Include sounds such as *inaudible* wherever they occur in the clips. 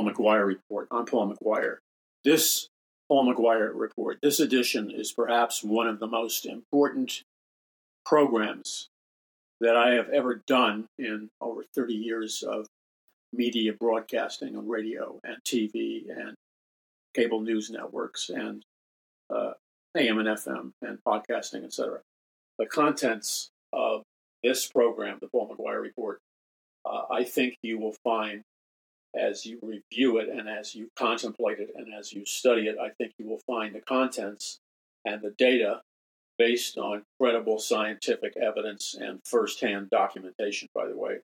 Paul McGuire Report. I'm Paul McGuire. This Paul McGuire Report, this edition is perhaps one of the most important programs that I have ever done in over 30 years of media broadcasting on radio and TV and cable news networks and uh, AM and FM and podcasting, etc. The contents of this program, the Paul McGuire Report, uh, I think you will find as you review it and as you contemplate it and as you study it, I think you will find the contents and the data based on credible scientific evidence and firsthand documentation, by the way,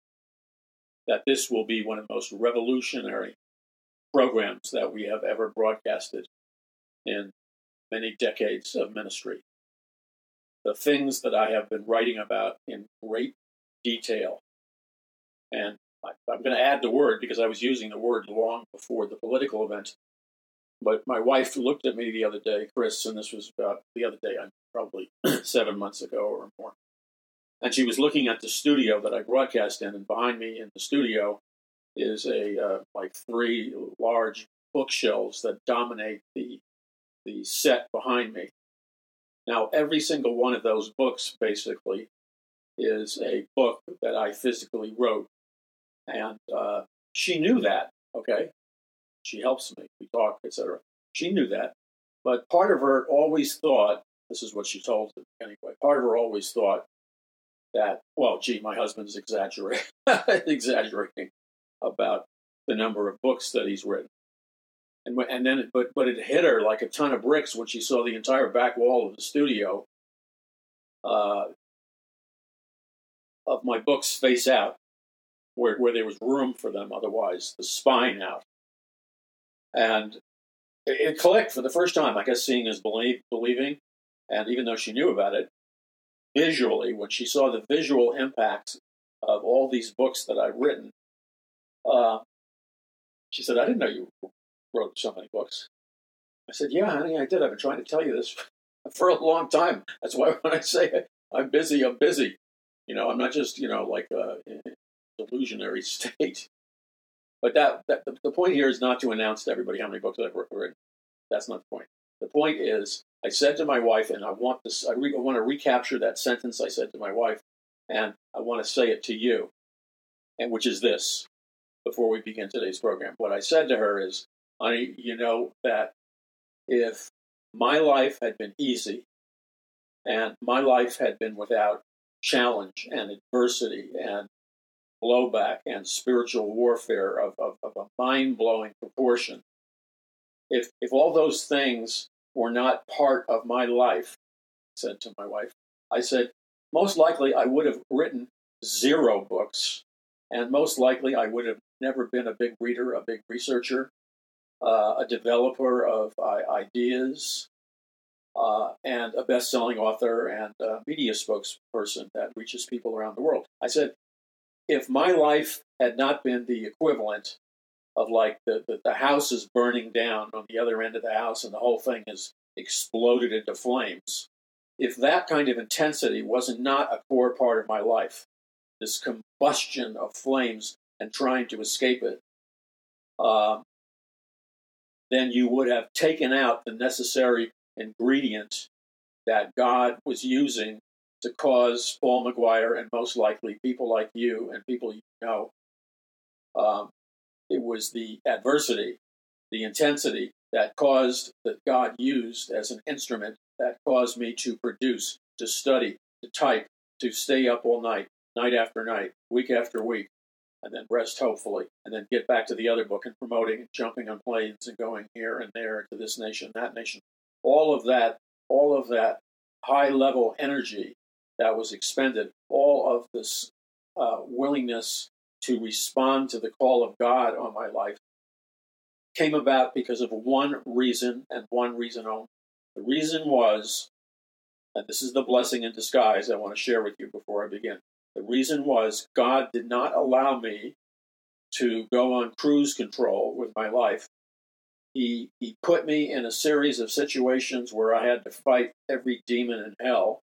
that this will be one of the most revolutionary programs that we have ever broadcasted in many decades of ministry. The things that I have been writing about in great detail and I'm going to add the word because I was using the word long before the political event. But my wife looked at me the other day, Chris, and this was about the other day, probably *clears throat* seven months ago or more. And she was looking at the studio that I broadcast in, and behind me in the studio is a uh, like three large bookshelves that dominate the the set behind me. Now, every single one of those books basically is a book that I physically wrote and uh, she knew that. Okay, she helps me. We talk, etc. She knew that, but part of her always thought. This is what she told me anyway. Part of her always thought that, well, gee, my husband's exaggerating, *laughs* exaggerating about the number of books that he's written. And, and then, but, but it hit her like a ton of bricks when she saw the entire back wall of the studio uh, of my books face out where, where there was room for them otherwise, the spine out. And it, clicked for the first time. I guess seeing is believe, believing. And even though she knew about it, visually, when she saw the visual impact of all these books that I've written, uh, she said, I didn't know you wrote so many books. I said, Yeah, honey, I did. I've been trying to tell you this *laughs* for a long time. That's why when I say I'm busy, I'm busy. You know, I'm not just, you know, like uh, delusionary *laughs* state. But that, that the, the point here is not to announce to everybody how many books I've written. That's not the point. The point is, I said to my wife, and I want this. I, re, I want to recapture that sentence I said to my wife, and I want to say it to you, and which is this. Before we begin today's program, what I said to her is, "Honey, you know that if my life had been easy, and my life had been without challenge and adversity and blowback and spiritual warfare of, of, of a mind blowing proportion. If, if all those things were not part of my life, I said to my wife, I said, most likely I would have written zero books, and most likely I would have never been a big reader, a big researcher, uh, a developer of uh, ideas, uh, and a best selling author and media spokesperson that reaches people around the world. I said, if my life had not been the equivalent of like the, the, the, house is burning down on the other end of the house and the whole thing has exploded into flames, if that kind of intensity wasn't not a core part of my life, this combustion of flames and trying to escape it, uh, then you would have taken out the necessary ingredient that God was using to cause Paul McGuire and most likely people like you and people you know. Um, it was the adversity, the intensity that caused, that God used as an instrument that caused me to produce, to study, to type, to stay up all night, night after night, week after week, and then rest hopefully, and then get back to the other book and promoting and jumping on planes and going here and there to this nation, that nation. All of that, all of that high level energy that was expended, all of this uh, willingness to respond to the call of God on my life came about because of one reason and one reason only. The reason was, and this is the blessing in disguise I want to share with you before I begin. The reason was God did not allow me to go on cruise control with my life. He, he put me in a series of situations where I had to fight every demon in hell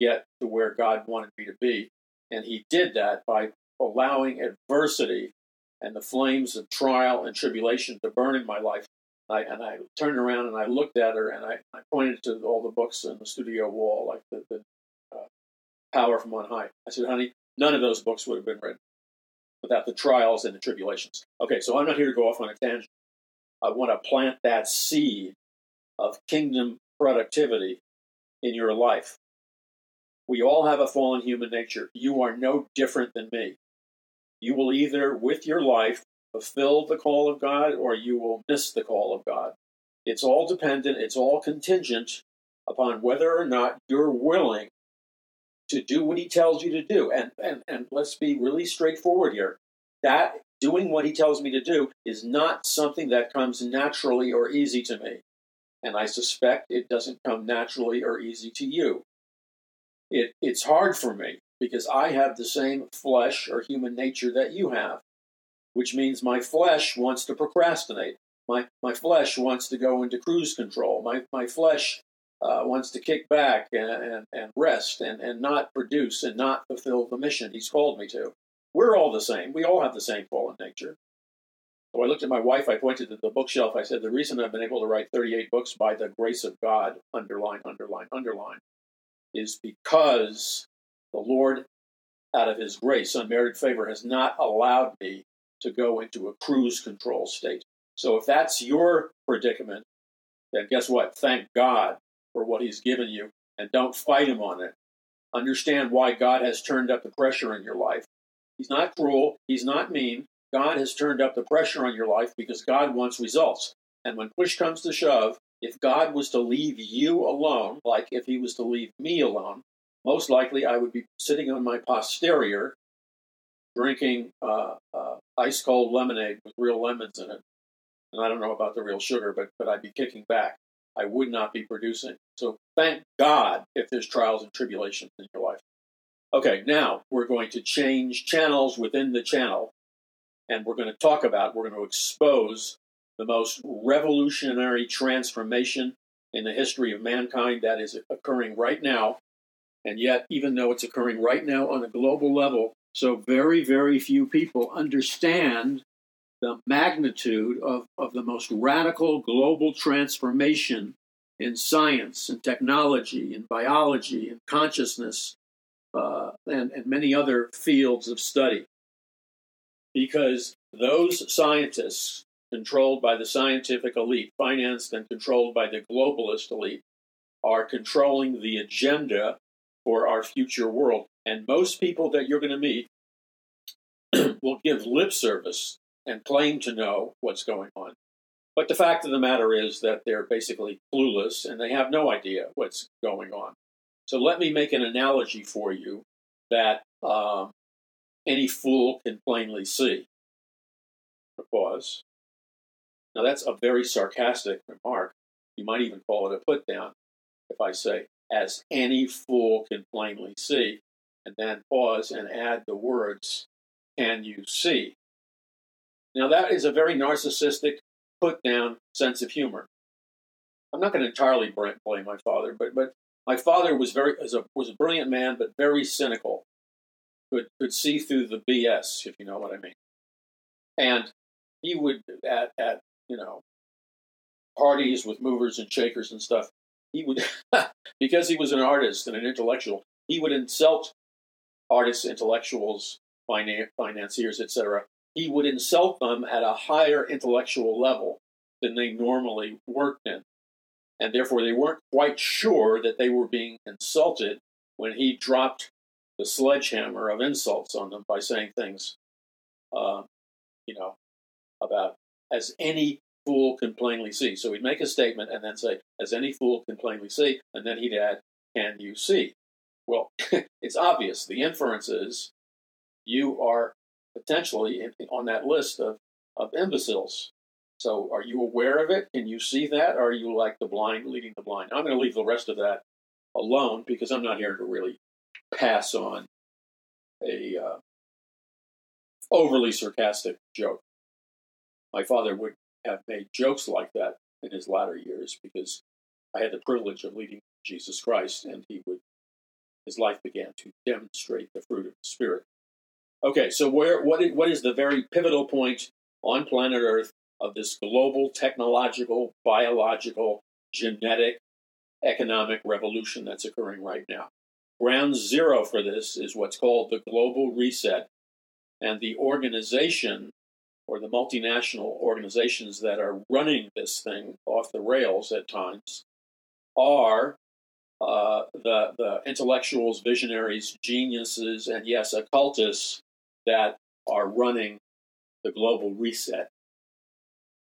get to where God wanted me to be. And he did that by allowing adversity and the flames of trial and tribulation to burn in my life. I, and I turned around and I looked at her and I, I pointed to all the books on the studio wall, like the, the uh, Power from on High. I said, honey, none of those books would have been written without the trials and the tribulations. Okay, so I'm not here to go off on a tangent. I want to plant that seed of kingdom productivity in your life. We all have a fallen human nature. You are no different than me. You will either, with your life, fulfill the call of God or you will miss the call of God. It's all dependent, it's all contingent upon whether or not you're willing to do what he tells you to do. And, and, and let's be really straightforward here. That doing what he tells me to do is not something that comes naturally or easy to me. And I suspect it doesn't come naturally or easy to you. It, it's hard for me because I have the same flesh or human nature that you have, which means my flesh wants to procrastinate. My, my flesh wants to go into cruise control. My, my flesh uh, wants to kick back and, and, and rest and, and not produce and not fulfill the mission he's called me to. We're all the same. We all have the same fallen nature. So I looked at my wife, I pointed at the bookshelf, I said, The reason I've been able to write 38 books by the grace of God, underline, underline, underline, is because the Lord, out of his grace, unmerited favor, has not allowed me to go into a cruise control state. So if that's your predicament, then guess what? Thank God for what He's given you and don't fight Him on it. Understand why God has turned up the pressure in your life. He's not cruel, He's not mean. God has turned up the pressure on your life because God wants results. And when push comes to shove, if God was to leave you alone, like if He was to leave me alone, most likely I would be sitting on my posterior drinking uh, uh, ice cold lemonade with real lemons in it. And I don't know about the real sugar, but, but I'd be kicking back. I would not be producing. So thank God if there's trials and tribulations in your life. Okay, now we're going to change channels within the channel, and we're going to talk about, we're going to expose the most revolutionary transformation in the history of mankind that is occurring right now. And yet, even though it's occurring right now on a global level, so very, very few people understand the magnitude of, of the most radical global transformation in science and technology and biology and consciousness uh, and, and many other fields of study. Because those scientists, controlled by the scientific elite, financed and controlled by the globalist elite, are controlling the agenda for our future world. And most people that you're going to meet *clears throat* will give lip service and claim to know what's going on. But the fact of the matter is that they're basically clueless and they have no idea what's going on. So let me make an analogy for you that um, any fool can plainly see. Pause. Now that's a very sarcastic remark. You might even call it a put down if I say, as any fool can plainly see, and then pause and add the words, can you see? Now, that is a very narcissistic, put down sense of humor. I'm not going to entirely blame my father, but, but my father was very was a, was a brilliant man, but very cynical. Could could see through the BS, if you know what I mean. And he would at at you know parties with movers and shakers and stuff. He would *laughs* because he was an artist and an intellectual. He would insult artists, intellectuals, financiers, etc he would insult them at a higher intellectual level than they normally worked in. And therefore, they weren't quite sure that they were being insulted when he dropped the sledgehammer of insults on them by saying things, uh, you know, about as any fool can plainly see. So he'd make a statement and then say, as any fool can plainly see, and then he'd add, can you see? Well, *laughs* it's obvious. The inference is you are potentially on that list of, of imbeciles. So, are you aware of it? Can you see that? Or are you like the blind leading the blind? I'm going to leave the rest of that alone because I'm not here to really pass on a uh, overly sarcastic joke. My father would have made jokes like that in his latter years because I had the privilege of leading Jesus Christ, and he would his life began to demonstrate the fruit of the Spirit Okay, so where what is, what is the very pivotal point on planet Earth of this global technological, biological, genetic, economic revolution that's occurring right now? Ground zero for this is what's called the global reset, and the organization or the multinational organizations that are running this thing off the rails at times are uh, the the intellectuals, visionaries, geniuses, and yes, occultists that are running the global reset.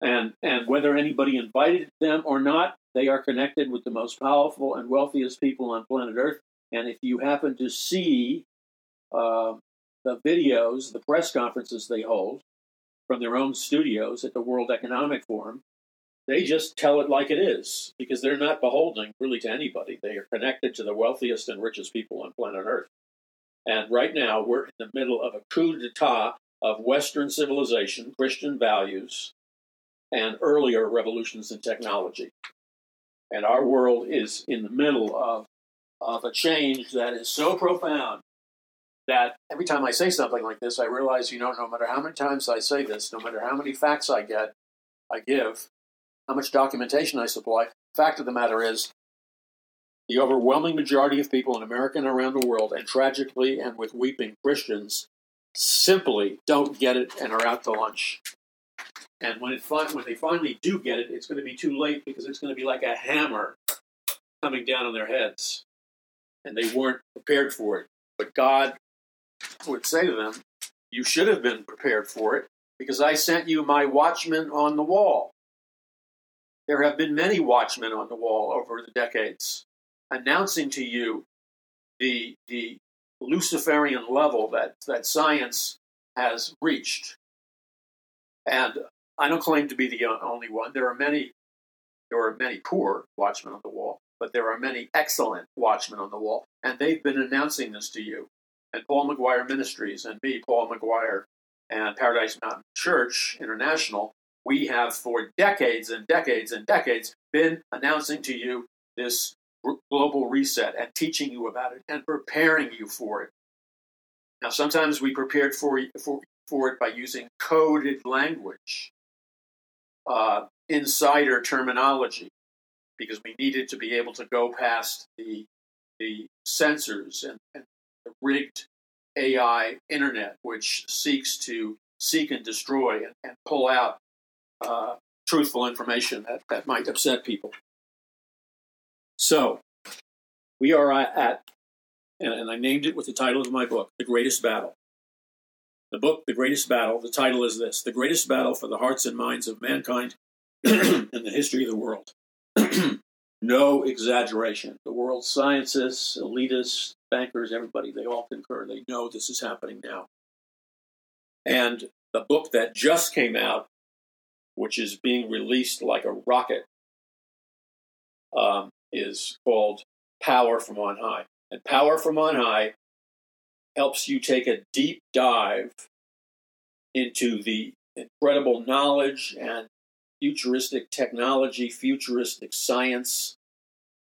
And and whether anybody invited them or not, they are connected with the most powerful and wealthiest people on planet Earth. And if you happen to see uh, the videos, the press conferences they hold from their own studios at the World Economic Forum, they just tell it like it is because they're not beholden really to anybody. They are connected to the wealthiest and richest people on planet Earth. And right now, we're in the middle of a coup d'etat of Western civilization, Christian values, and earlier revolutions in technology. And our world is in the middle of, of a change that is so profound that every time I say something like this, I realize, you know, no matter how many times I say this, no matter how many facts I get, I give, how much documentation I supply. Fact of the matter is, the overwhelming majority of people in America and around the world, and tragically and with weeping Christians, simply don't get it and are out to lunch. And when it when they finally do get it, it's going to be too late because it's going to be like a hammer coming down on their heads, and they weren't prepared for it. But God would say to them, "You should have been prepared for it because I sent you my watchman on the wall." There have been many watchmen on the wall over the decades announcing to you the, the Luciferian level that, that science has reached. And I don't claim to be the only one. There are many, there are many poor watchmen on the wall, but there are many excellent watchmen on the wall, and they've been announcing this to you. And Paul McGuire Ministries and me, Paul McGuire, and Paradise Mountain Church International we have for decades and decades and decades been announcing to you this global reset and teaching you about it and preparing you for it. Now, sometimes we prepared for, for, for it by using coded language, uh, insider terminology, because we needed to be able to go past the, the censors and, and rigged AI internet, which seeks to seek and destroy and, and pull out uh, truthful information that, that might upset people. So, we are at, and, and I named it with the title of my book, The Greatest Battle. The book, The Greatest Battle, the title is this The Greatest Battle for the Hearts and Minds of Mankind *clears throat* in the History of the World. *clears throat* no exaggeration. The world's scientists, elitists, bankers, everybody, they all concur. They know this is happening now. And the book that just came out which is being released like a rocket, um, is called Power from On High. And Power from On High helps you take a deep dive into the incredible knowledge and futuristic technology, futuristic science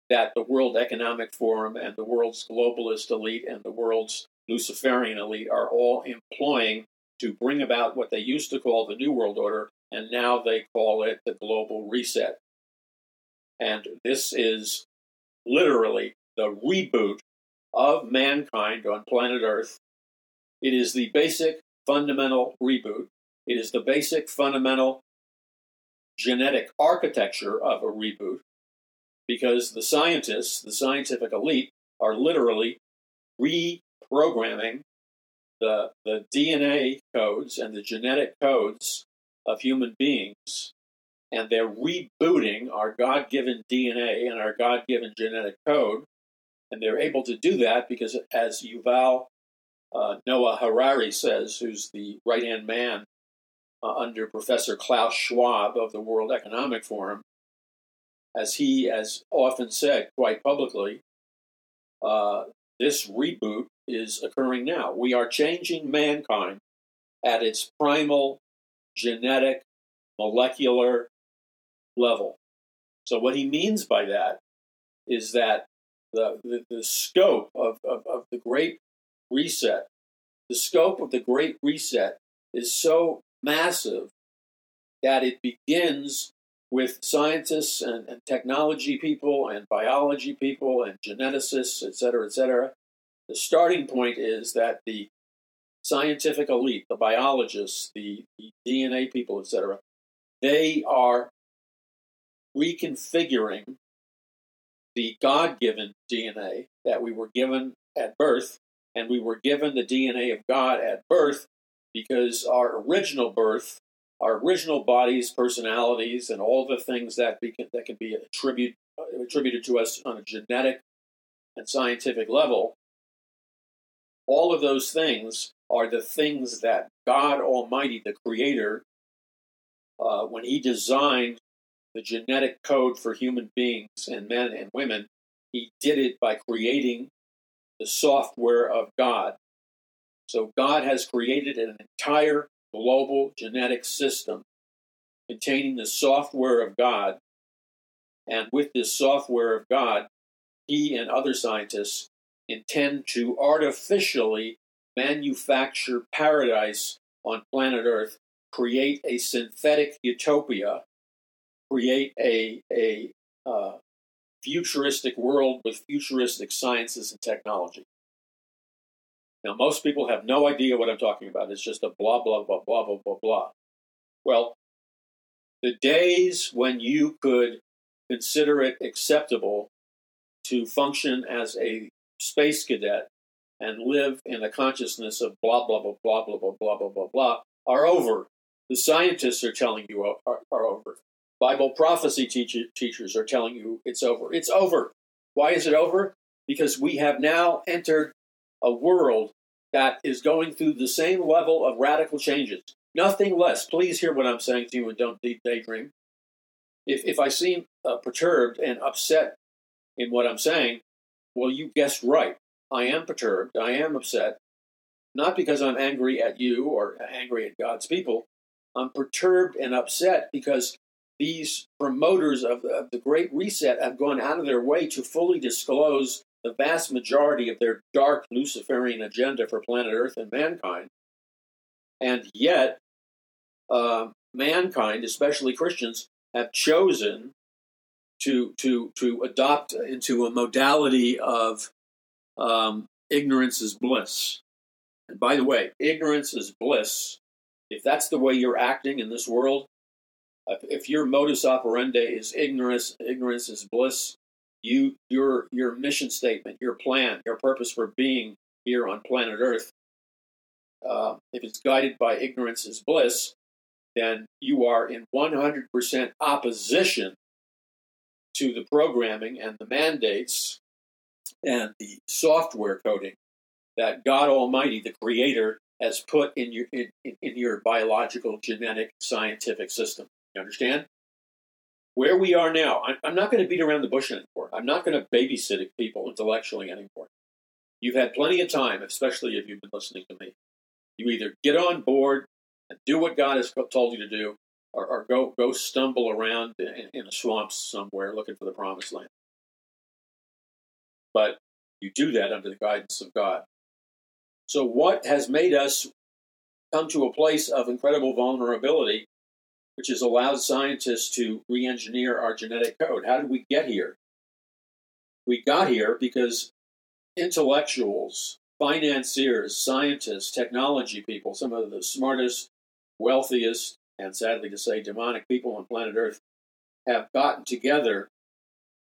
that the World Economic Forum and the world's globalist elite and the world's Luciferian elite are all employing to bring about what they used to call the New World Order, and now they call it the global reset. And this is literally the reboot of mankind on planet Earth. It is the basic fundamental reboot. It is the basic fundamental genetic architecture of a reboot because the scientists, the scientific elite, are literally reprogramming the, the DNA codes and the genetic codes of human beings, and they're rebooting our God given DNA and our God given genetic code. And they're able to do that because, as Yuval uh, Noah Harari says, who's the right hand man uh, under Professor Klaus Schwab of the World Economic Forum, as he has often said quite publicly, uh, this reboot is occurring now. We are changing mankind at its primal genetic, molecular level. So, what he means by that is that the, the, the scope of, of, of the Great Reset the scope of the Great Reset is so massive that it begins with scientists and, and technology people and biology people and geneticists, et cetera, et cetera. The starting point is that the scientific elite, the biologists, the, the DNA people, et cetera, they are reconfiguring the God given DNA that we were given at birth, and we were given the DNA of God at birth because our original birth, our original bodies, personalities, and all the things that, be, that can be attribute, attributed to us on a genetic and scientific level, all of those things are the things that God Almighty, the Creator, uh, when He designed the genetic code for human beings and men and women, He did it by creating the software of God. So God has created an entire global genetic system containing the software of God. And with this software of God, he and other scientists intend to artificially manufacture paradise on planet Earth, create a synthetic utopia, create a, a uh, futuristic world with futuristic sciences and technology. Now, most people have no idea what I'm talking about. It's just a blah, blah, blah, blah, blah, blah, blah. Well, the days when you could consider it acceptable to function as a space cadet and live in the consciousness of blah, blah, blah, blah, blah, blah, blah, blah, blah, blah, are over. The scientists are telling you are, are over. Bible prophecy teacher, teachers are telling you it's over. It's over. Why is it over? Because we have now entered a world that is going through the same level of radical changes. Nothing less. Please hear what I'm saying to you and don't daydream. If, if I seem uh, perturbed and upset in what I'm saying, well, you guessed right. I am perturbed. I am upset. Not because I'm angry at you or angry at God's people. I'm perturbed and upset because these promoters of, of the Great Reset have gone out of their way to fully disclose the vast majority of their dark Luciferian agenda for planet Earth and mankind. And yet, uh, mankind, especially Christians, have chosen to to to adopt into a modality of um, ignorance is bliss. And by the way, ignorance is bliss. If that's the way you're acting in this world, if your modus operandi is ignorance, ignorance is bliss, you your your mission statement, your plan, your purpose for being here on planet Earth, uh, if it's guided by ignorance is bliss, then you are in 100% opposition to the programming and the mandates and the software coding that God Almighty, the Creator, has put in your in, in your biological, genetic, scientific system. You understand? Where we are now, I'm not going to beat around the bush anymore. I'm not going to babysit people intellectually anymore. You've had plenty of time, especially if you've been listening to me. You either get on board and do what God has told you to do, or, or go go stumble around in, in a swamp somewhere looking for the promised land. But you do that under the guidance of God. So, what has made us come to a place of incredible vulnerability which has allowed scientists to re engineer our genetic code. How did we get here? We got here because intellectuals, financiers, scientists, technology people, some of the smartest, wealthiest, and sadly to say, demonic people on planet Earth have gotten together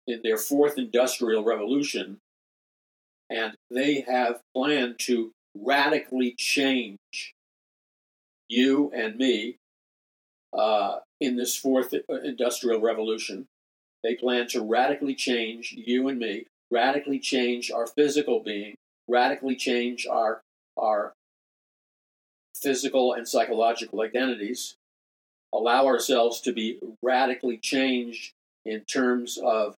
in their fourth industrial revolution and they have planned to radically change you and me uh, in this fourth industrial revolution. They plan to radically change you and me, radically change our physical being, radically change our our physical and psychological identities, allow ourselves to be radically changed in terms of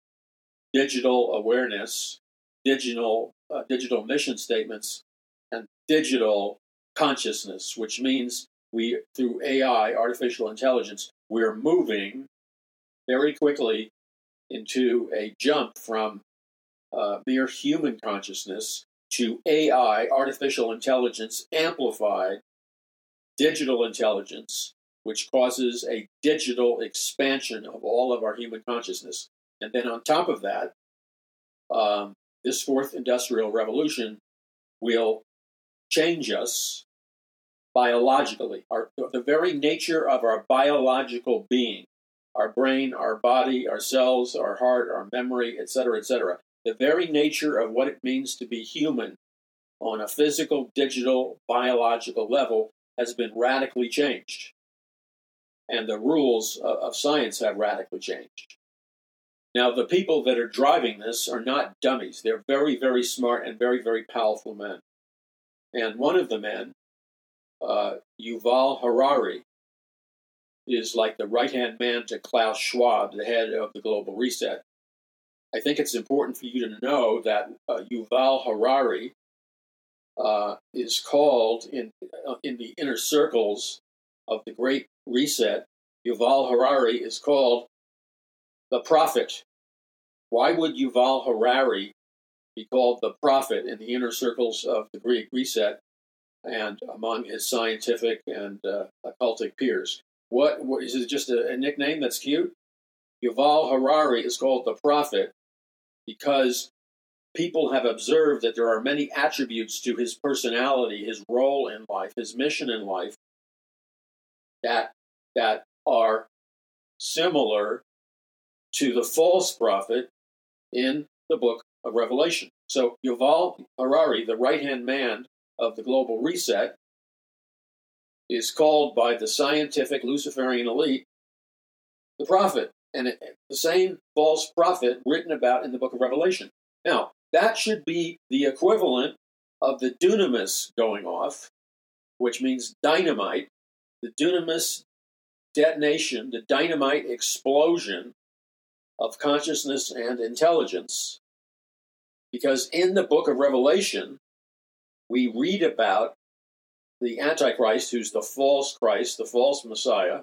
digital awareness, digital uh, digital mission statements, and digital consciousness, which means we through AI, artificial intelligence, we're moving very quickly into a jump from uh, mere human consciousness to AI, artificial intelligence, amplified digital intelligence, which causes a digital expansion of all of our human consciousness. And then on top of that, um, this fourth industrial revolution will change us biologically. Our, the very nature of our biological being, our brain, our body, our cells, our heart, our memory, etc., etc., the very nature of what it means to be human on a physical, digital, biological level has been radically changed. And the rules of, of science have radically changed. Now, the people that are driving this are not dummies. They're very, very smart and very, very powerful men. And one of the men, uh, Yuval Harari, is like the right hand man to Klaus Schwab, the head of the Global Reset. I think it's important for you to know that uh, Yuval Harari uh, is called in uh, in the inner circles of the Great Reset. Yuval Harari is called the prophet. Why would Yuval Harari be called the prophet in the inner circles of the Great Reset and among his scientific and uh, occultic peers? What, what is it just a, a nickname that's cute? Yuval Harari is called the prophet because people have observed that there are many attributes to his personality, his role in life, his mission in life that that are similar to the false prophet in the book of Revelation. So Yuval Harari, the right-hand man of the global reset, is called by the scientific Luciferian elite the prophet, and the same false prophet written about in the book of Revelation. Now, that should be the equivalent of the dunamis going off, which means dynamite, the dunamis detonation, the dynamite explosion of consciousness and intelligence. Because in the book of Revelation, we read about the Antichrist, who's the false Christ, the false Messiah,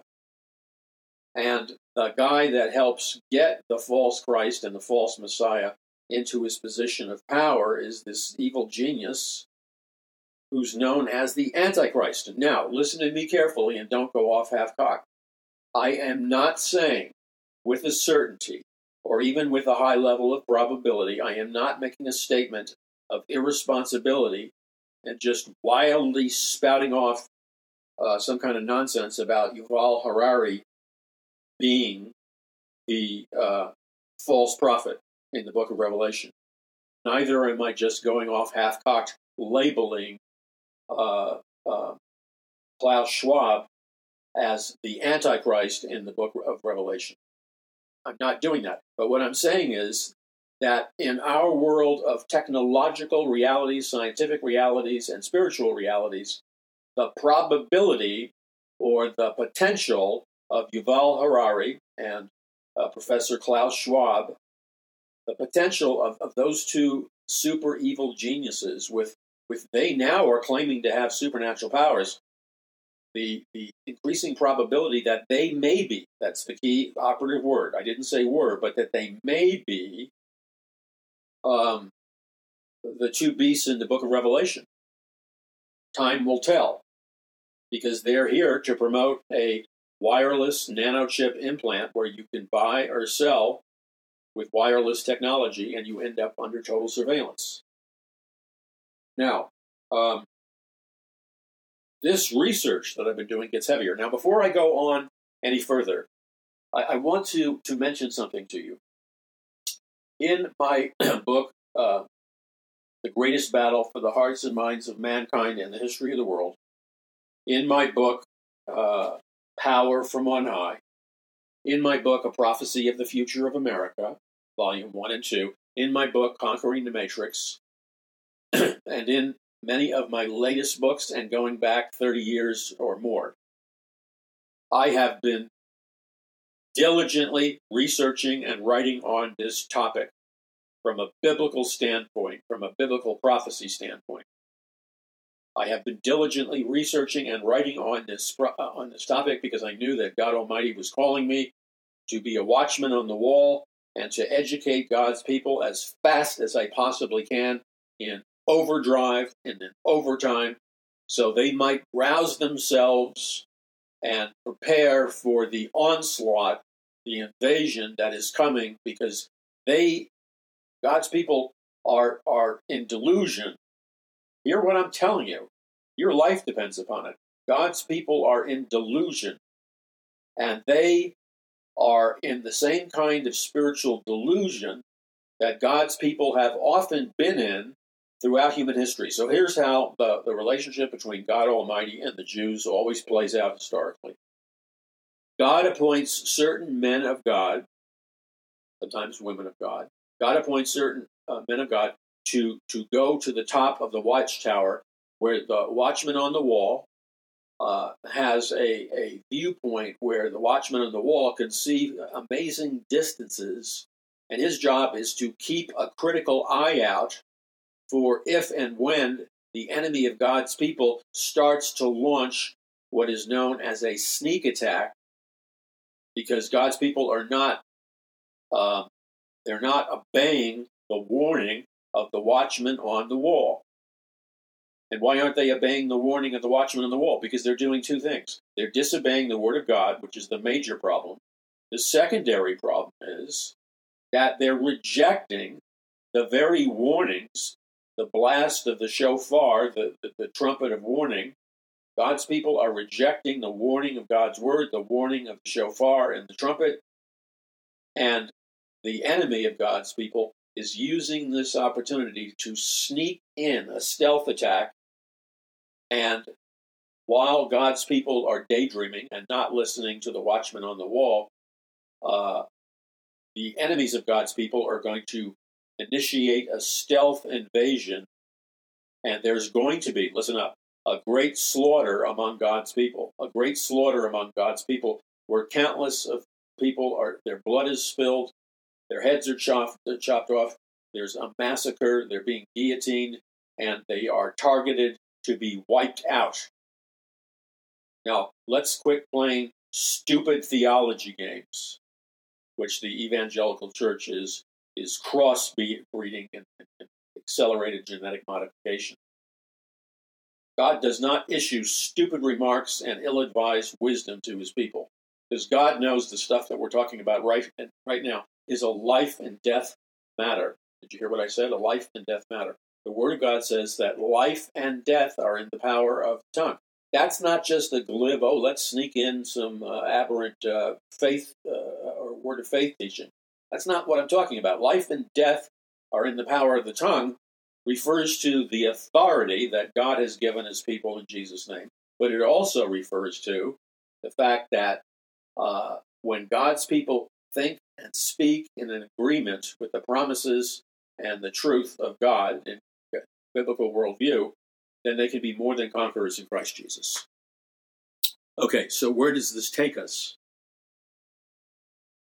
and the guy that helps get the false Christ and the false Messiah into his position of power is this evil genius who's known as the Antichrist. Now, listen to me carefully and don't go off half cocked. I am not saying with a certainty or even with a high level of probability, I am not making a statement of irresponsibility and just wildly spouting off uh, some kind of nonsense about Yuval Harari being the uh, false prophet in the book of Revelation. Neither am I just going off half cocked labeling uh, uh, Klaus Schwab as the Antichrist in the book of Revelation. I'm not doing that. But what I'm saying is that in our world of technological realities, scientific realities, and spiritual realities, the probability or the potential of Yuval Harari and uh, Professor Klaus Schwab, the potential of, of those two super evil geniuses with with they now are claiming to have supernatural powers the, the increasing probability that they may be, that's the key operative word. I didn't say were, but that they may be um, the two beasts in the book of Revelation. Time will tell because they're here to promote a wireless nanochip implant where you can buy or sell with wireless technology and you end up under total surveillance. Now, um, this research that I've been doing gets heavier. Now, before I go on any further, I, I want to, to mention something to you. In my *clears throat* book, uh, The Greatest Battle for the Hearts and Minds of Mankind and the History of the World, in my book, uh, Power from On High, in my book, A Prophecy of the Future of America, Volume 1 and 2, in my book, Conquering the Matrix, *clears throat* and in many of my latest books and going back 30 years or more. I have been diligently researching and writing on this topic from a biblical standpoint, from a biblical prophecy standpoint. I have been diligently researching and writing on this uh, on this topic because I knew that God Almighty was calling me to be a watchman on the wall and to educate God's people as fast as I possibly can in overdrive and in overtime so they might rouse themselves and prepare for the onslaught, the invasion that is coming because they, God's people, are, are in delusion. Hear what I'm telling you. Your life depends upon it. God's people are in delusion, and they are in the same kind of spiritual delusion that God's people have often been in throughout human history. So here's how the, the relationship between God Almighty and the Jews always plays out historically God appoints certain men of God, sometimes women of God. God appoints certain uh, men of God to, to go to the top of the watchtower where the watchman on the wall uh, has a, a viewpoint where the watchman on the wall can see amazing distances, and his job is to keep a critical eye out for if and when the enemy of God's people starts to launch what is known as a sneak attack, because God's people are not um, they're not obeying the warning of the watchman on the wall. And why aren't they obeying the warning of the watchman on the wall? Because they're doing two things. They're disobeying the word of God, which is the major problem. The secondary problem is that they're rejecting the very warnings, the blast of the shofar, the, the, the trumpet of warning. God's people are rejecting the warning of God's word, the warning of the shofar and the trumpet. And the enemy of God's people is using this opportunity to sneak in a stealth attack and while God's people are daydreaming and not listening to the watchman on the wall, uh, the enemies of God's people are going to initiate a stealth invasion. And there's going to be, listen up, a great slaughter among God's people, a great slaughter among God's people, where countless of people are, their blood is spilled, their heads are chopped, uh, chopped off, there's a massacre, they're being guillotined, and they are targeted to be wiped out. Now, let's quit playing stupid theology games, which the evangelical church is, is crossbreeding and, and accelerated genetic modification. God does not issue stupid remarks and ill advised wisdom to his people because God knows the stuff that we're talking about right, right now is a life and death matter. Did you hear what I said? A life and death matter. The Word of God says that life and death are in the power of the tongue. That's not just a glib, oh, let's sneak in some uh, aberrant uh, faith uh, or word of faith teaching. That's not what I'm talking about. Life and death are in the power of the tongue refers to the authority that God has given his people in Jesus' name. But it also refers to the fact that uh, when God's people think and speak in an agreement with the promises and the truth of God in biblical worldview, then they can be more than conquerors in Christ Jesus. Okay, so where does this take us?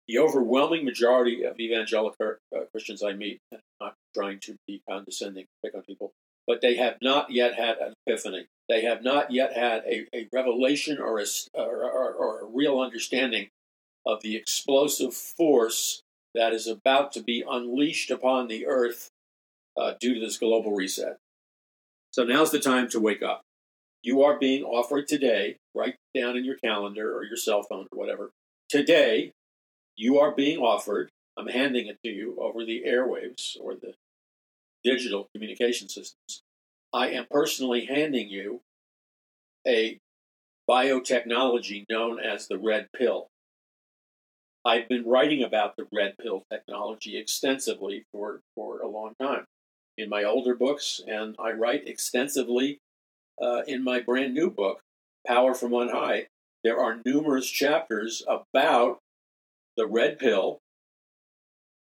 The overwhelming majority of evangelical uh, Christians I meet, I'm trying to be condescending, pick on people, but they have not yet had an epiphany. They have not yet had a, a revelation or a, or, or, or a real understanding of the explosive force that is about to be unleashed upon the earth uh, due to this global reset. So now's the time to wake up. You are being offered today, write down in your calendar or your cell phone or whatever. Today, you are being offered, I'm handing it to you over the airwaves or the digital communication systems. I am personally handing you a biotechnology known as the red pill. I've been writing about the red pill technology extensively for, for a long time in my older books, and I write extensively uh, in my brand new book, Power from On High. There are numerous chapters about the red pill,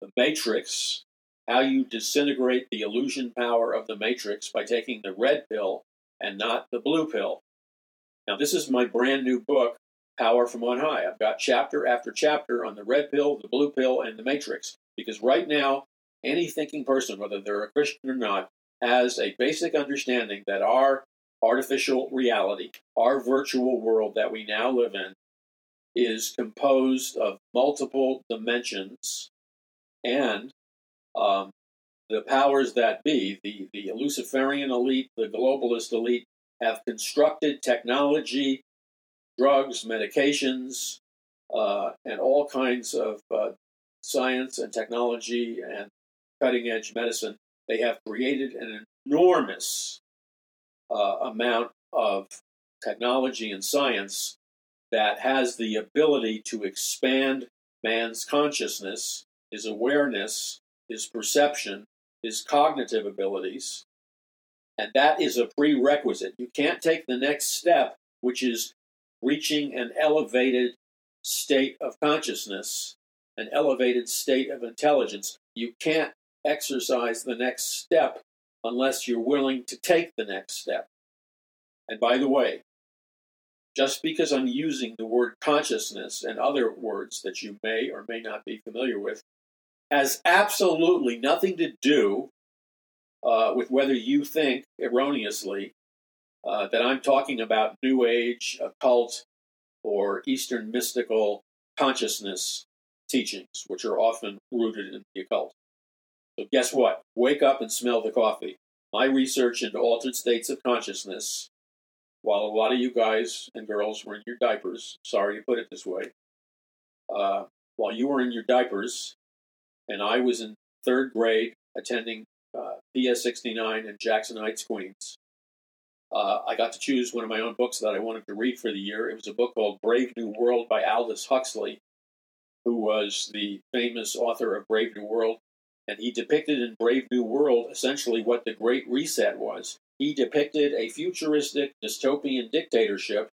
the matrix, how you disintegrate the illusion power of the matrix by taking the red pill and not the blue pill. Now, this is my brand new book, Power from On High. I've got chapter after chapter on the red pill, the blue pill, and the matrix. Because right now, any thinking person, whether they're a Christian or not, has a basic understanding that our artificial reality, our virtual world that we now live in, is composed of multiple dimensions and um, the powers that be, the, the Luciferian elite, the globalist elite, have constructed technology, drugs, medications, uh, and all kinds of uh, science and technology and cutting edge medicine. They have created an enormous uh, amount of technology and science that has the ability to expand man's consciousness, his awareness, his perception, his cognitive abilities. And that is a prerequisite. You can't take the next step, which is reaching an elevated state of consciousness, an elevated state of intelligence. You can't exercise the next step unless you're willing to take the next step. And by the way, just because I'm using the word consciousness and other words that you may or may not be familiar with has absolutely nothing to do uh, with whether you think erroneously uh, that I'm talking about New Age, occult, or Eastern mystical consciousness teachings, which are often rooted in the occult. So, guess what? Wake up and smell the coffee. My research into altered states of consciousness while a lot of you guys and girls were in your diapers, sorry to put it this way, uh, while you were in your diapers, and I was in third grade attending uh, PS 69 in Jackson Heights, Queens, uh, I got to choose one of my own books that I wanted to read for the year. It was a book called Brave New World by Aldous Huxley, who was the famous author of Brave New World. And he depicted in Brave New World essentially what the Great Reset was. He depicted a futuristic dystopian dictatorship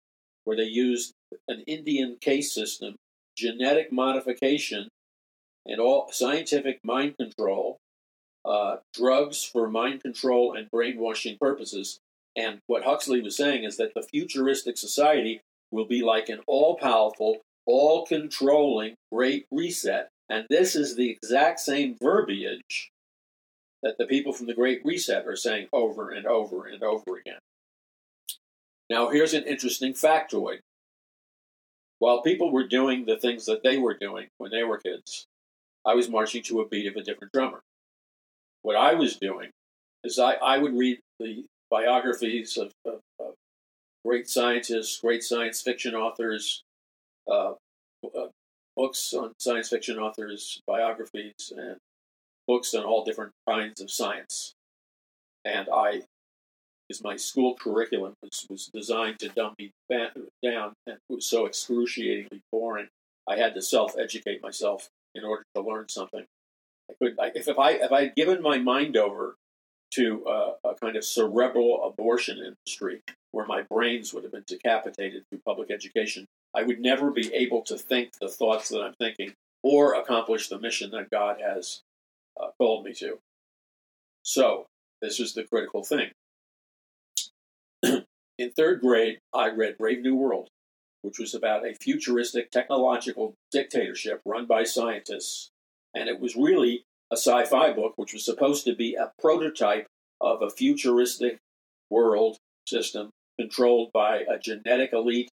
where they used an Indian caste system, genetic modification, and all scientific mind control, uh, drugs for mind control and brainwashing purposes. And what Huxley was saying is that the futuristic society will be like an all powerful, all controlling great reset. And this is the exact same verbiage that the people from the Great Reset are saying over and over and over again. Now, here's an interesting factoid. While people were doing the things that they were doing when they were kids, I was marching to a beat of a different drummer. What I was doing is I, I would read the biographies of, of, of great scientists, great science fiction authors, uh, uh, books on science fiction authors, biographies, and books on all different kinds of science. And I, because my school curriculum was, was designed to dumb me down and it was so excruciatingly boring, I had to self educate myself in order to learn something. I could, I, if, if I if I had given my mind over to uh, a kind of cerebral abortion industry where my brains would have been decapitated through public education, I would never be able to think the thoughts that I'm thinking or accomplish the mission that God has uh, called me to. So, this is the critical thing. *clears throat* In third grade, I read Brave New World, which was about a futuristic technological dictatorship run by scientists. And it was really a sci fi book, which was supposed to be a prototype of a futuristic world system controlled by a genetic elite,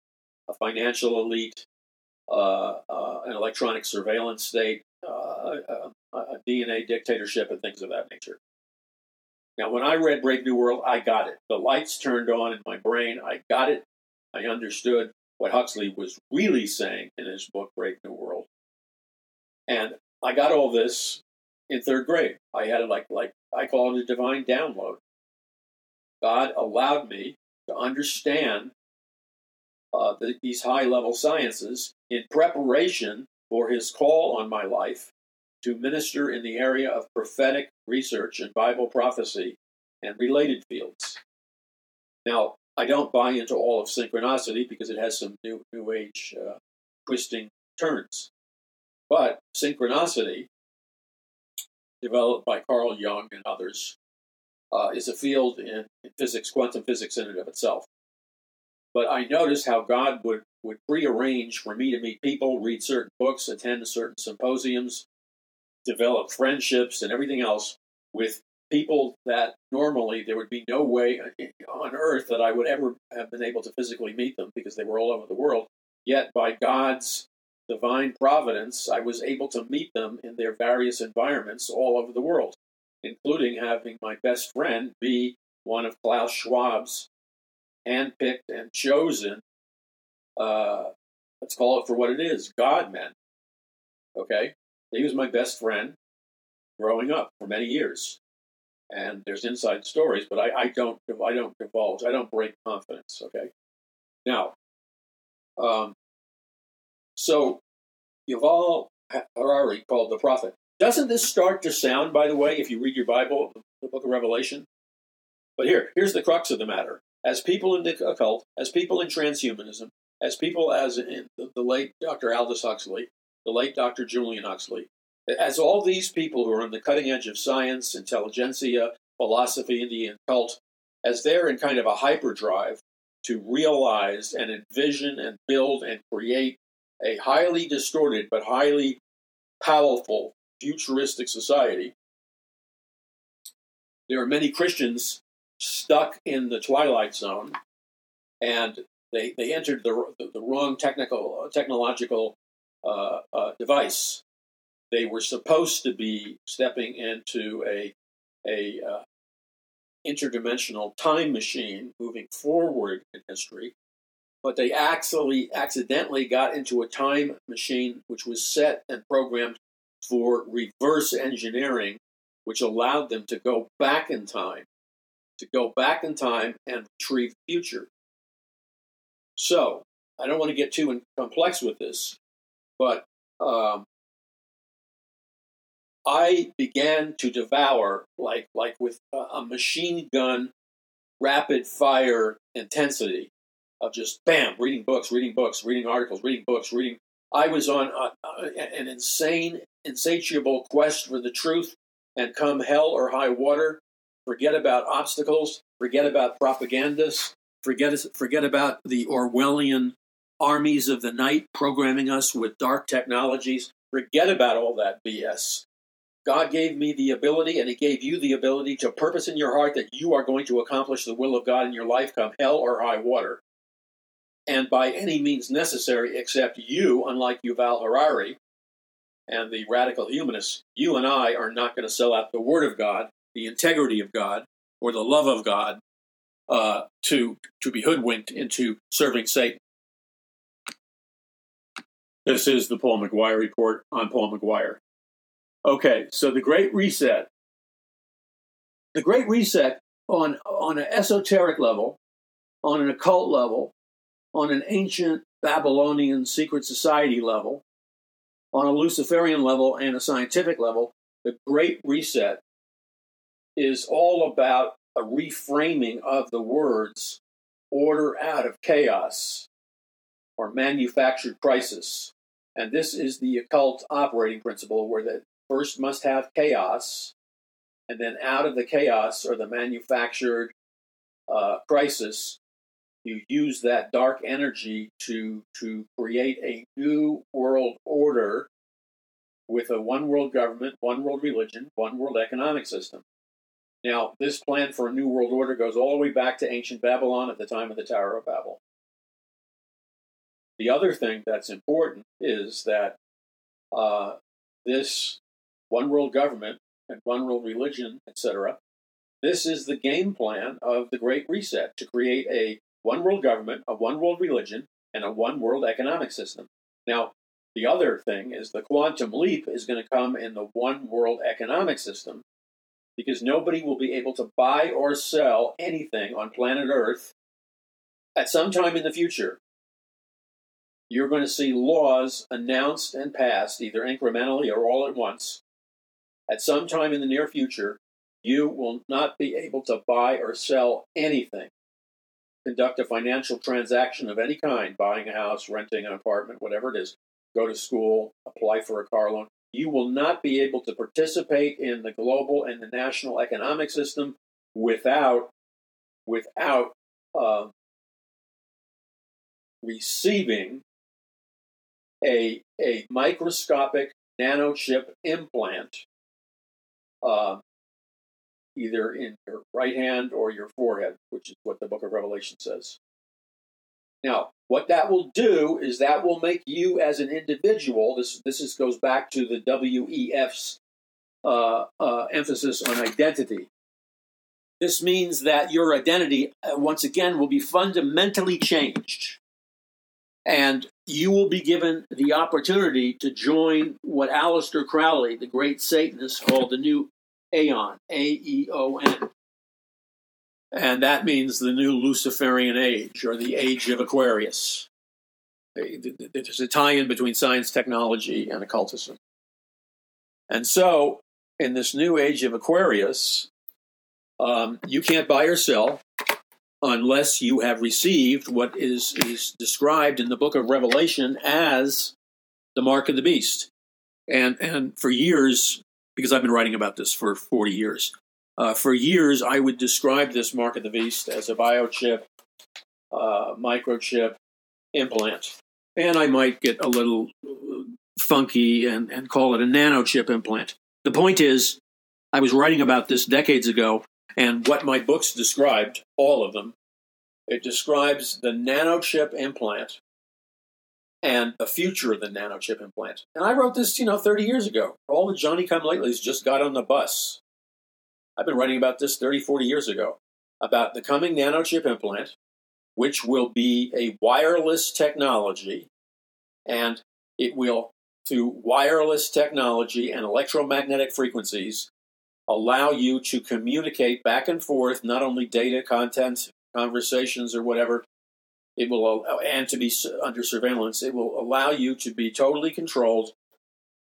a financial elite, uh, uh, an electronic surveillance state, uh, a, a DNA dictatorship, and things of that nature. Now, when I read Brave New World, I got it. The lights turned on in my brain. I got it. I understood what Huxley was really saying in his book, Brave New World. And I got all this in third grade. I had it like, like I call it a divine download. God allowed me to understand uh, the, these high level sciences in preparation for his call on my life to minister in the area of prophetic research and Bible prophecy and related fields. Now, I don't buy into all of synchronicity because it has some new, new age uh, twisting turns. But synchronicity, developed by Carl Jung and others, uh, is a field in, physics, quantum physics in and of itself. But I noticed how God would, would prearrange for me to meet people, read certain books, attend certain symposiums, develop friendships, and everything else with people that normally there would be no way on earth that I would ever have been able to physically meet them because they were all over the world. Yet, by God's divine providence, I was able to meet them in their various environments all over the world. including having my best friend be one of Klaus Schwab's handpicked and chosen, uh, let's call it for what it is, God men. Okay? He was my best friend growing up for many years. And there's inside stories, but I, I don't I don't divulge. I don't break confidence. Okay. Now, um, so Yuval Harari called the prophet. Doesn't this start to sound, by the way, if you read your Bible, the book of Revelation? But here, here's the crux of the matter. As people in the occult, as people in transhumanism, as people as in the late Dr. Aldous Huxley, the late Dr. Julian Huxley, as all these people who are on the cutting edge of science, intelligentsia, philosophy, and the occult, as they're in kind of a hyperdrive to realize and envision and build and create a highly distorted but highly powerful futuristic society, there are many Christians stuck in the twilight zone, and they they entered the the, the wrong technical technological uh, uh, device. They were supposed to be stepping into a a uh, interdimensional time machine, moving forward in history, but they actually accidentally got into a time machine which was set and programmed for reverse engineering, which allowed them to go back in time, to go back in time and retrieve the future. So, I don't want to get too complex with this, but um, I began to devour like like with a machine gun, rapid fire intensity of just bam, reading books, reading books, reading articles, reading books, reading. I was on an insane, insatiable quest for the truth, and come hell or high water, forget about obstacles, forget about propagandists, forget forget about the Orwellian armies of the night programming us with dark technologies. Forget about all that BS. God gave me the ability, and He gave you the ability to purpose in your heart that you are going to accomplish the will of God in your life, come hell or high water. And by any means necessary, except you, unlike Yuval Harari and the radical humanists, you and I are not going to sell out the Word of God, the integrity of God, or the love of God uh, to to be hoodwinked into serving Satan. This is the Paul McGuire report. I'm Paul McGuire. Okay, so the Great Reset. The Great Reset on, on an esoteric level, on an occult level, on an ancient Babylonian secret society level, on a Luciferian level, and a scientific level, the Great Reset is all about a reframing of the words order out of chaos or manufactured crisis. And this is the occult operating principle where the first must have chaos, and then out of the chaos or the manufactured uh, crisis, you use that dark energy to to create a new world order with a one world government, one world religion, one world economic system. Now, this plan for a new world order goes all the way back to ancient Babylon at the time of the Tower of Babel. The other thing that's important is that uh, this one world government and one world religion, etc. This is the game plan of the Great Reset to create a one world government, a one world religion, and a one world economic system. Now, the other thing is the quantum leap is going to come in the one world economic system because nobody will be able to buy or sell anything on planet Earth at some time in the future. You're going to see laws announced and passed either incrementally or all at once at some time in the near future, you will not be able to buy or sell anything, conduct a financial transaction of any kind, buying a house, renting an apartment, whatever it is, go to school, apply for a car loan. You will not be able to participate in the global and the national economic system without without uh, receiving a, a microscopic nanochip implant uh, either in your right hand or your forehead, which is what the book of Revelation says. Now, what that will do is that will make you as an individual, this, this is, goes back to the WEF's uh, uh, emphasis on identity. This means that your identity, uh, once again, will be fundamentally changed. And you will be given the opportunity to join what Aleister Crowley, the great Satanist, called the new Aeon, A E O N. And that means the new Luciferian age, or the age of Aquarius. There's a tie in between science, technology, and occultism. And so, in this new age of Aquarius, um, you can't buy or sell unless you have received what is, is described in the book of Revelation as the mark of the beast. And, and for years, because I've been writing about this for 40 years, uh, for years I would describe this mark of the beast as a biochip, uh, microchip implant. And I might get a little funky and, and call it a nanochip implant. The point is, I was writing about this decades ago, and what my books described, all of them, it describes the nanochip implant and the future of the nanochip implant. And I wrote this, you know, 30 years ago. All the Johnny come latelys just got on the bus. I've been writing about this 30, 40 years ago about the coming nanochip implant, which will be a wireless technology and it will through wireless technology and electromagnetic frequencies allow you to communicate back and forth not only data content conversations or whatever it will and to be under surveillance it will allow you to be totally controlled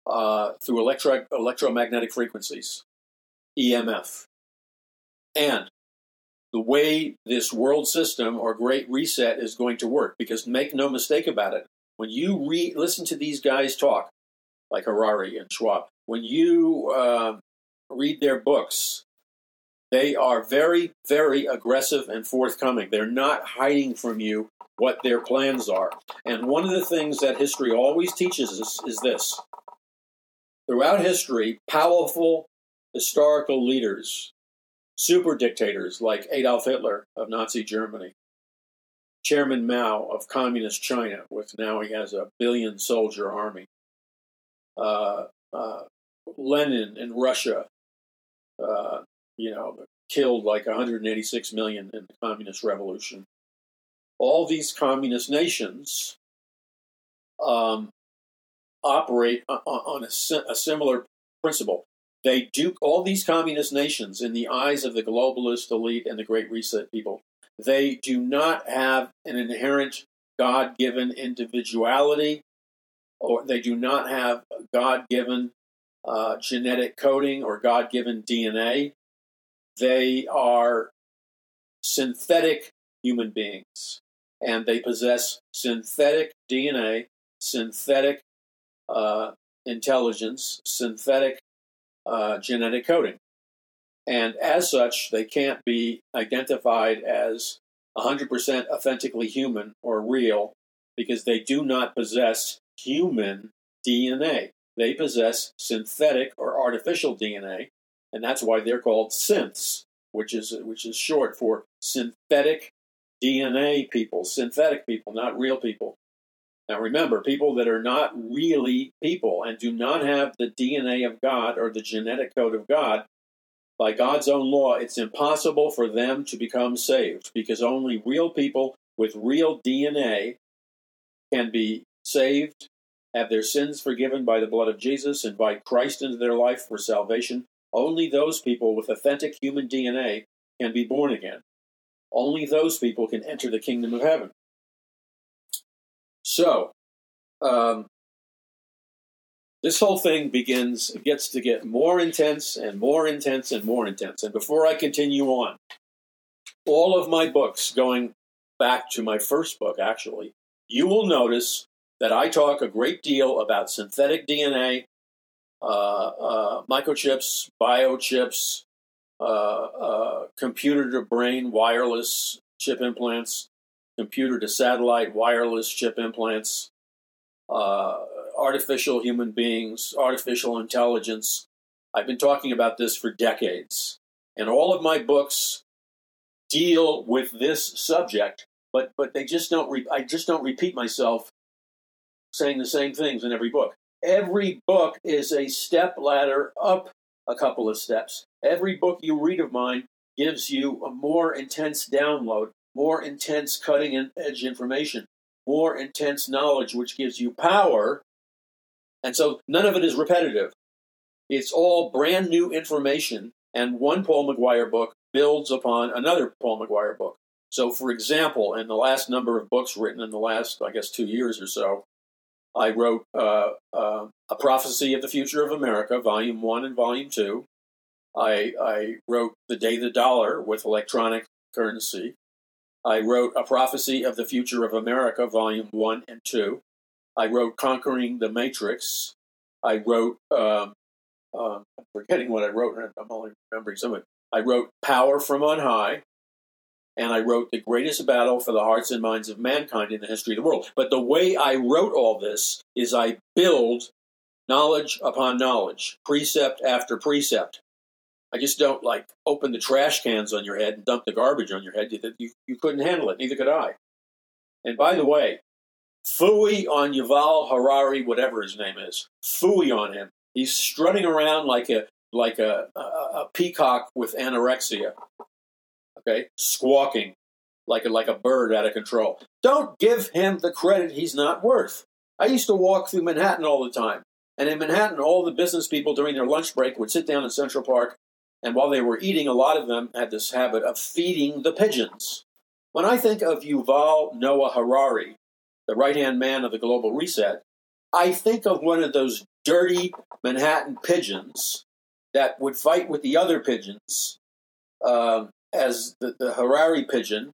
uh, through electro- electromagnetic frequencies emf and the way this world system or great reset is going to work because make no mistake about it when you re- listen to these guys talk, like Harari and Schwab, when you uh, read their books, they are very, very aggressive and forthcoming. They're not hiding from you what their plans are. And one of the things that history always teaches us is this throughout history, powerful historical leaders, super dictators like Adolf Hitler of Nazi Germany, Chairman Mao of Communist China, with now he has a billion soldier army. Uh, uh, Lenin in Russia, uh, you know, killed like 186 million in the communist revolution. All these communist nations um, operate on, a, a similar principle. They do all these communist nations in the eyes of the globalist elite and the Great Reset people they do not have an inherent God given individuality, or they do not have God given uh, genetic coding or God given DNA. They are synthetic human beings, and they possess synthetic DNA, synthetic uh, intelligence, synthetic uh, genetic coding. And as such, they can't be identified as 100% authentically human or real because they do not possess human DNA. They possess synthetic or artificial DNA, and that's why they're called synths, which is which is short for synthetic DNA people, synthetic people, not real people. Now remember, people that are not really people and do not have the DNA of God or the genetic code of God by God's own law, it's impossible for them to become saved because only real people with real DNA can be saved, have their sins forgiven by the blood of Jesus, invite Christ into their life for salvation. Only those people with authentic human DNA can be born again. Only those people can enter the kingdom of heaven. So, um, this whole thing begins, gets to get more intense and more intense and more intense. And before I continue on, all of my books, going back to my first book, actually, you will notice that I talk a great deal about synthetic DNA, uh, uh, microchips, biochips, uh, uh computer to brain wireless chip implants, computer to satellite wireless chip implants, uh, artificial human beings, artificial intelligence. I've been talking about this for decades. And all of my books deal with this subject, but, but they just don't re- I just don't repeat myself saying the same things in every book. Every book is a step ladder up a couple of steps. Every book you read of mine gives you a more intense download, more intense cutting edge information, more intense knowledge, which gives you power. And so none of it is repetitive. It's all brand new information, and one Paul McGuire book builds upon another Paul McGuire book. So, for example, in the last number of books written in the last, I guess, two years or so, I wrote uh, uh, A Prophecy of the Future of America, Volume 1 and Volume 2. I, I wrote The Day the Dollar with Electronic Currency. I wrote A Prophecy of the Future of America, Volume 1 and 2. I wrote Conquering the Matrix. I wrote, um, uh, I'm forgetting what I wrote, I'm only remembering some of it. I wrote Power from on High, and I wrote The Greatest Battle for the Hearts and Minds of Mankind in the History of the World. But the way I wrote all this is I build knowledge upon knowledge, precept after precept. I just don't like open the trash cans on your head and dump the garbage on your head. You, you, you couldn't handle it, neither could I. And by the way, fooey on Yuval Harari, whatever his name is, fooey on him. He's strutting around like a like a, a, a peacock with anorexia. Okay, squawking like a, like a bird out of control. Don't give him the credit he's not worth. I used to walk through Manhattan all the time. And in Manhattan, all the business people during their lunch break would sit down in Central Park and while they were eating, a lot of them had this habit of feeding the pigeons. When I think of Yuval Noah Harari, the right hand man of the global reset, I think of one of those dirty Manhattan pigeons that would fight with the other pigeons uh, as the, the Harari pigeon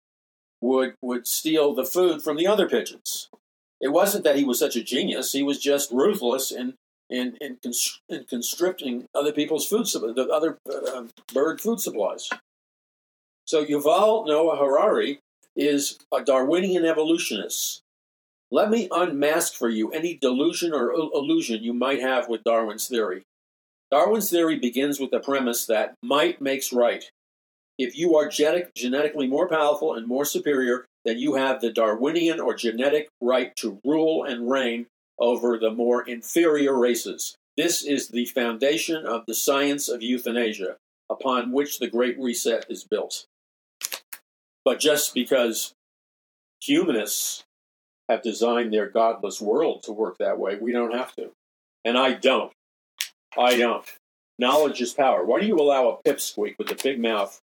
would, would steal the food from the other pigeons. It wasn't that he was such a genius, he was just ruthless in in in, in constricting other people's food, the other uh, bird food supplies. So Yuval Noah Harari is a Darwinian evolutionist. Let me unmask for you any delusion or illusion you might have with Darwin's theory. Darwin's theory begins with the premise that might makes right. If you are genetic, genetically more powerful and more superior, then you have the Darwinian or genetic right to rule and reign over the more inferior races. This is the foundation of the science of euthanasia, upon which the Great Reset is built. But just because humanists have designed their godless world to work that way, we don't have to. And I don't. I don't. Knowledge is power. Why do you allow a pipsqueak with a big mouth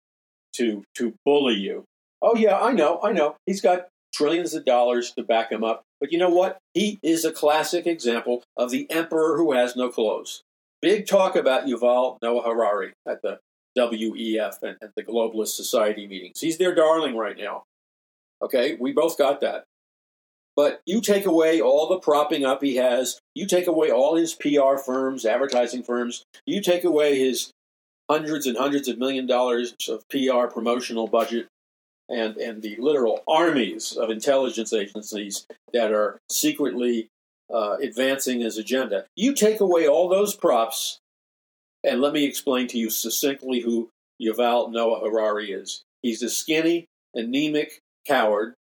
to to bully you? Oh yeah, I know, I know. He's got trillions of dollars to back him up. But you know what? He is a classic example of the emperor who has no clothes. Big talk about Yuval Noah Harari at the WEF and, and the Globalist Society meetings. He's their darling right now. Okay, we both got that. But you take away all the propping up he has, you take away all his PR firms, advertising firms, you take away his hundreds and hundreds of million dollars of PR promotional budget, and, and the literal armies of intelligence agencies that are secretly uh, advancing his agenda. You take away all those props, and let me explain to you succinctly who Yuval Noah Harari is. He's a skinny, anemic coward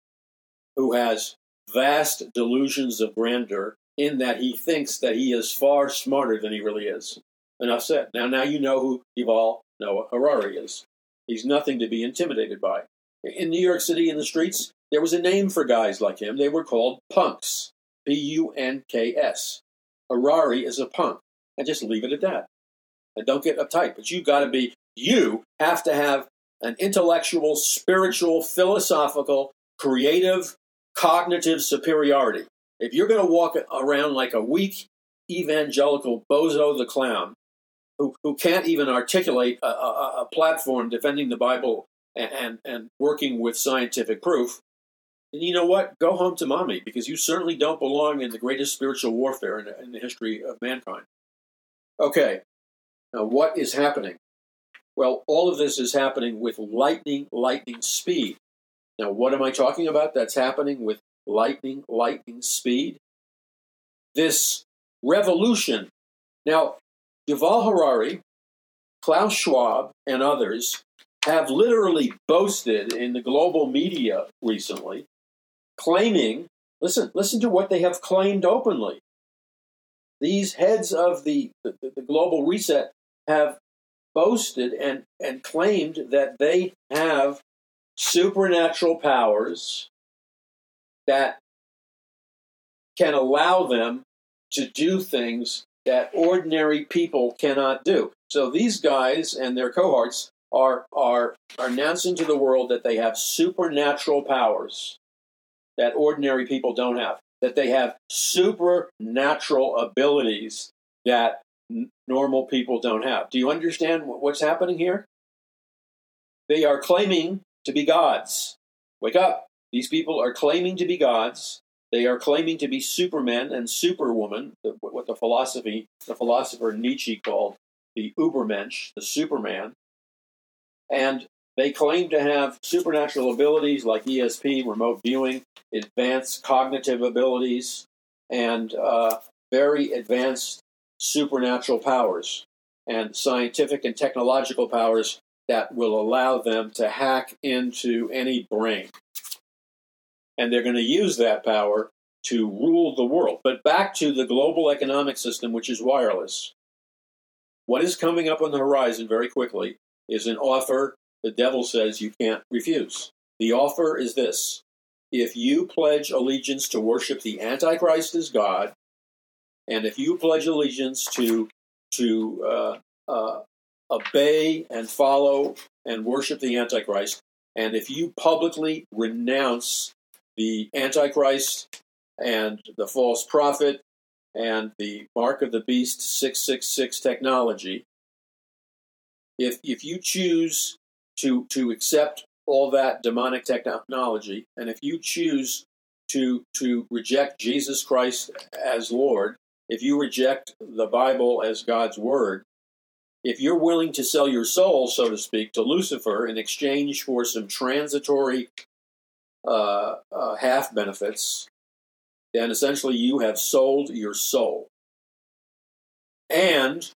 who has vast delusions of grandeur in that he thinks that he is far smarter than he really is. Enough said. Now, now you know who Yuval Noah Harari is. He's nothing to be intimidated by. In New York City, in the streets, there was a name for guys like him. They were called punks. P U N K S. Harari is a punk. And just leave it at that. And don't get uptight. But you've got to be, you have to have an intellectual, spiritual, philosophical, creative, cognitive superiority. If you're going to walk around like a weak evangelical bozo the clown who, who can't even articulate a, a, a platform defending the Bible and, and, and working with scientific proof, then you know what? Go home to mommy because you certainly don't belong in the greatest spiritual warfare in, in the history of mankind. Okay, now what is happening? Well, all of this is happening with lightning, lightning speed. Now, what am I talking about that's happening with lightning, lightning speed? This revolution. Now, Yuval Harari, Klaus Schwab, and others have literally boasted in the global media recently, claiming listen, listen to what they have claimed openly. These heads of the, the, the global reset have boasted and, and claimed that they have supernatural powers that can allow them to do things that ordinary people cannot do. So these guys and their cohorts are, are, are announcing to the world that they have supernatural powers that ordinary people don't have, that they have supernatural abilities that n- normal people don't have. Do you understand what's happening here? They are claiming to be gods. Wake up. These people are claiming to be gods. They are claiming to be supermen and superwoman, what the philosophy, the philosopher Nietzsche called the Ubermensch, the Superman. And they claim to have supernatural abilities like ESP, remote viewing, advanced cognitive abilities, and uh, very advanced supernatural powers and scientific and technological powers that will allow them to hack into any brain. And they're going to use that power to rule the world. But back to the global economic system, which is wireless. What is coming up on the horizon very quickly is an offer the devil says you can't refuse. The offer is this if you pledge allegiance to worship the Antichrist as God, and if you pledge allegiance to to uh, uh, obey and follow and worship the Antichrist, and if you publicly renounce the Antichrist and the false prophet and the mark of the beast 666 technology, if if you choose to to accept all that demonic technology, and if you choose to to reject Jesus Christ as Lord, if you reject the Bible as God's word, if you're willing to sell your soul, so to speak, to Lucifer in exchange for some transitory uh, uh, half benefits, then essentially you have sold your soul. And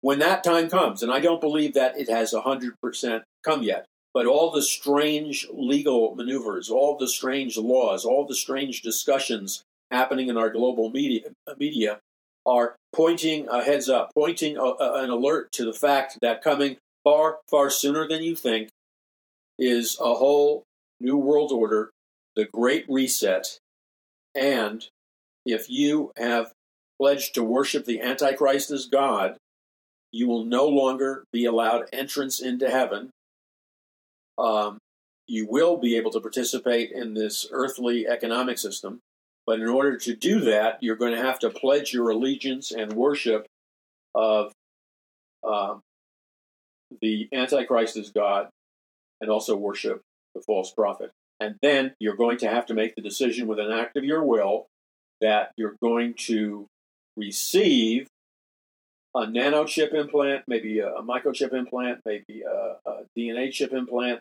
when that time comes, and I don't believe that it has 100% come yet, but all the strange legal maneuvers, all the strange laws, all the strange discussions happening in our global media, media are pointing a heads up, pointing a, a, an alert to the fact that coming far, far sooner than you think is a whole new world order, the Great Reset. And if you have pledged to worship the Antichrist as God, you will no longer be allowed entrance into heaven. Um, you will be able to participate in this earthly economic system, but in order to do that, you're going to have to pledge your allegiance and worship of um, the Antichrist as God and also worship the false prophet. And then you're going to have to make the decision with an act of your will that you're going to receive a nano chip implant, maybe a, a microchip implant, maybe a, a DNA chip implant,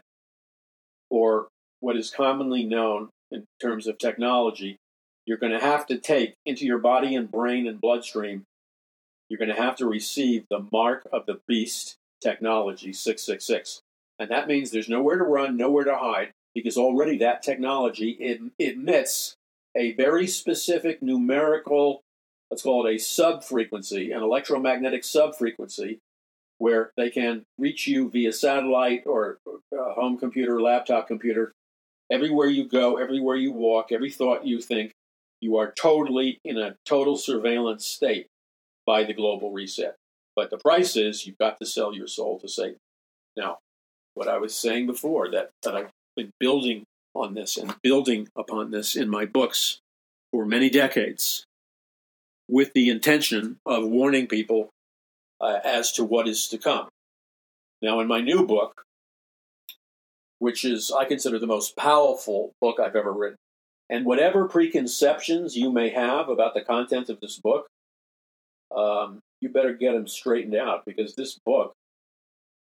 or what is commonly known in terms of technology, you're going to have to take into your body and brain and bloodstream, you're going to have to receive the mark of the beast technology 666. And that means there's nowhere to run, nowhere to hide, because already that technology it, emits a very specific numerical let's call it a subfrequency, an electromagnetic subfrequency, where they can reach you via satellite or a home computer, laptop computer. Everywhere you go, everywhere you walk, every thought you think, you are totally in a total surveillance state by the global reset. But the price is you've got to sell your soul to Satan. Now, what I was saying before, that, that I've been building on this and building upon this in my books for many decades, with the intention of warning people uh, as to what is to come. Now, in my new book, which is, I consider, the most powerful book I've ever written, and whatever preconceptions you may have about the content of this book, um, you better get them straightened out because this book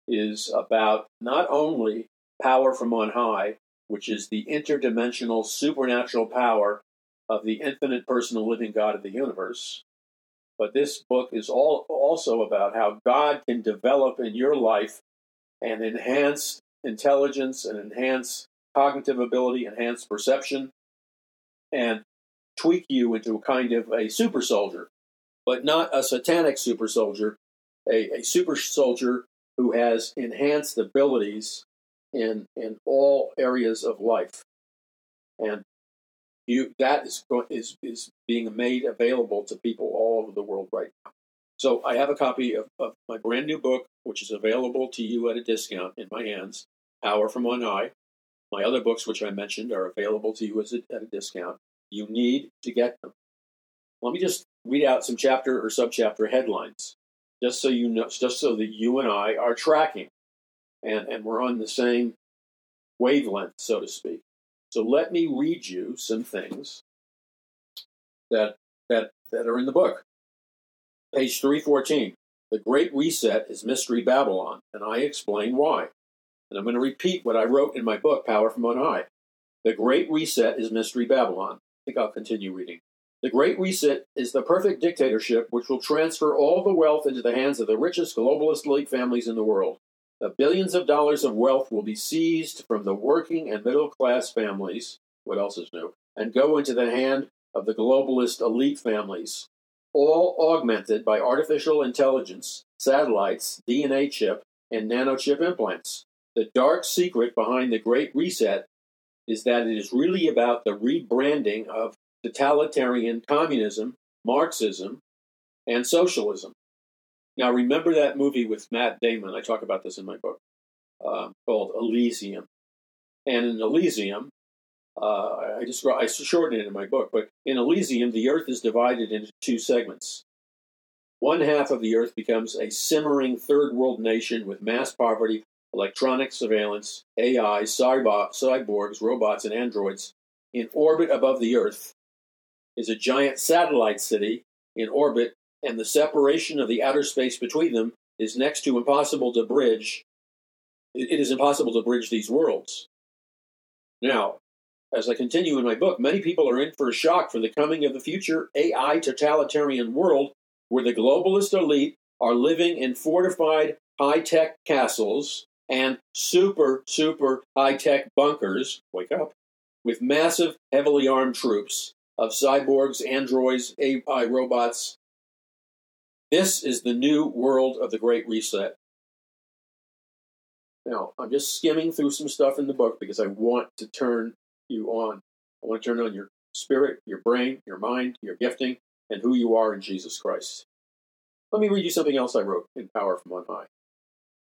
is about not only power from on high, which is the interdimensional supernatural power of the infinite personal living God of the universe. But this book is all also about how God can develop in your life and enhance intelligence and enhance cognitive ability, enhance perception, and tweak you into a kind of a super soldier, but not a satanic super soldier, a, a super soldier who has enhanced abilities in in all areas of life, and you that is is is being made available to people all over the world right now. So I have a copy of, of my brand new book, which is available to you at a discount in my hands. Power from on high. My other books, which I mentioned, are available to you as a, at a discount. You need to get them. Let me just read out some chapter or subchapter headlines, just so you know, just so that you and I are tracking, and and we're on the same wavelength, so to speak. So let me read you some things that that that are in the book. Page 314. The Great Reset is Mystery Babylon, and I explain why. And I'm going to repeat what I wrote in my book, Power from On High. The Great Reset is Mystery Babylon. I think I'll continue reading. The Great Reset is the perfect dictatorship which will transfer all the wealth into the hands of the richest globalist elite families in the world. The billions of dollars of wealth will be seized from the working and middle class families. What else is new? And go into the hand of the globalist elite families, all augmented by artificial intelligence, satellites, DNA chip, and nanochip implants. The dark secret behind the Great Reset is that it is really about the rebranding of totalitarian communism, Marxism, and socialism. Now, remember that movie with Matt Damon? I talk about this in my book um, called Elysium. And in Elysium, uh, I describe I shorten it in my book, but in Elysium, the Earth is divided into two segments. One half of the Earth becomes a simmering third world nation with mass poverty, electronic surveillance, AI, cyborgs, robots, and androids in orbit above the Earth is a giant satellite city in orbit, and the separation of the outer space between them is next to impossible to bridge. It is impossible to bridge these worlds. Now, as I continue in my book, many people are in for a shock for the coming of the future AI totalitarian world where the globalist elite are living in fortified high tech castles and super, super high tech bunkers. Wake up. With massive, heavily armed troops of cyborgs, androids, AI robots. This is the new world of the Great Reset. Now, I'm just skimming through some stuff in the book because I want to turn you on. I want to turn on your spirit, your brain, your mind, your gifting, and who you are in Jesus Christ. Let me read you something else I wrote in Power from On High.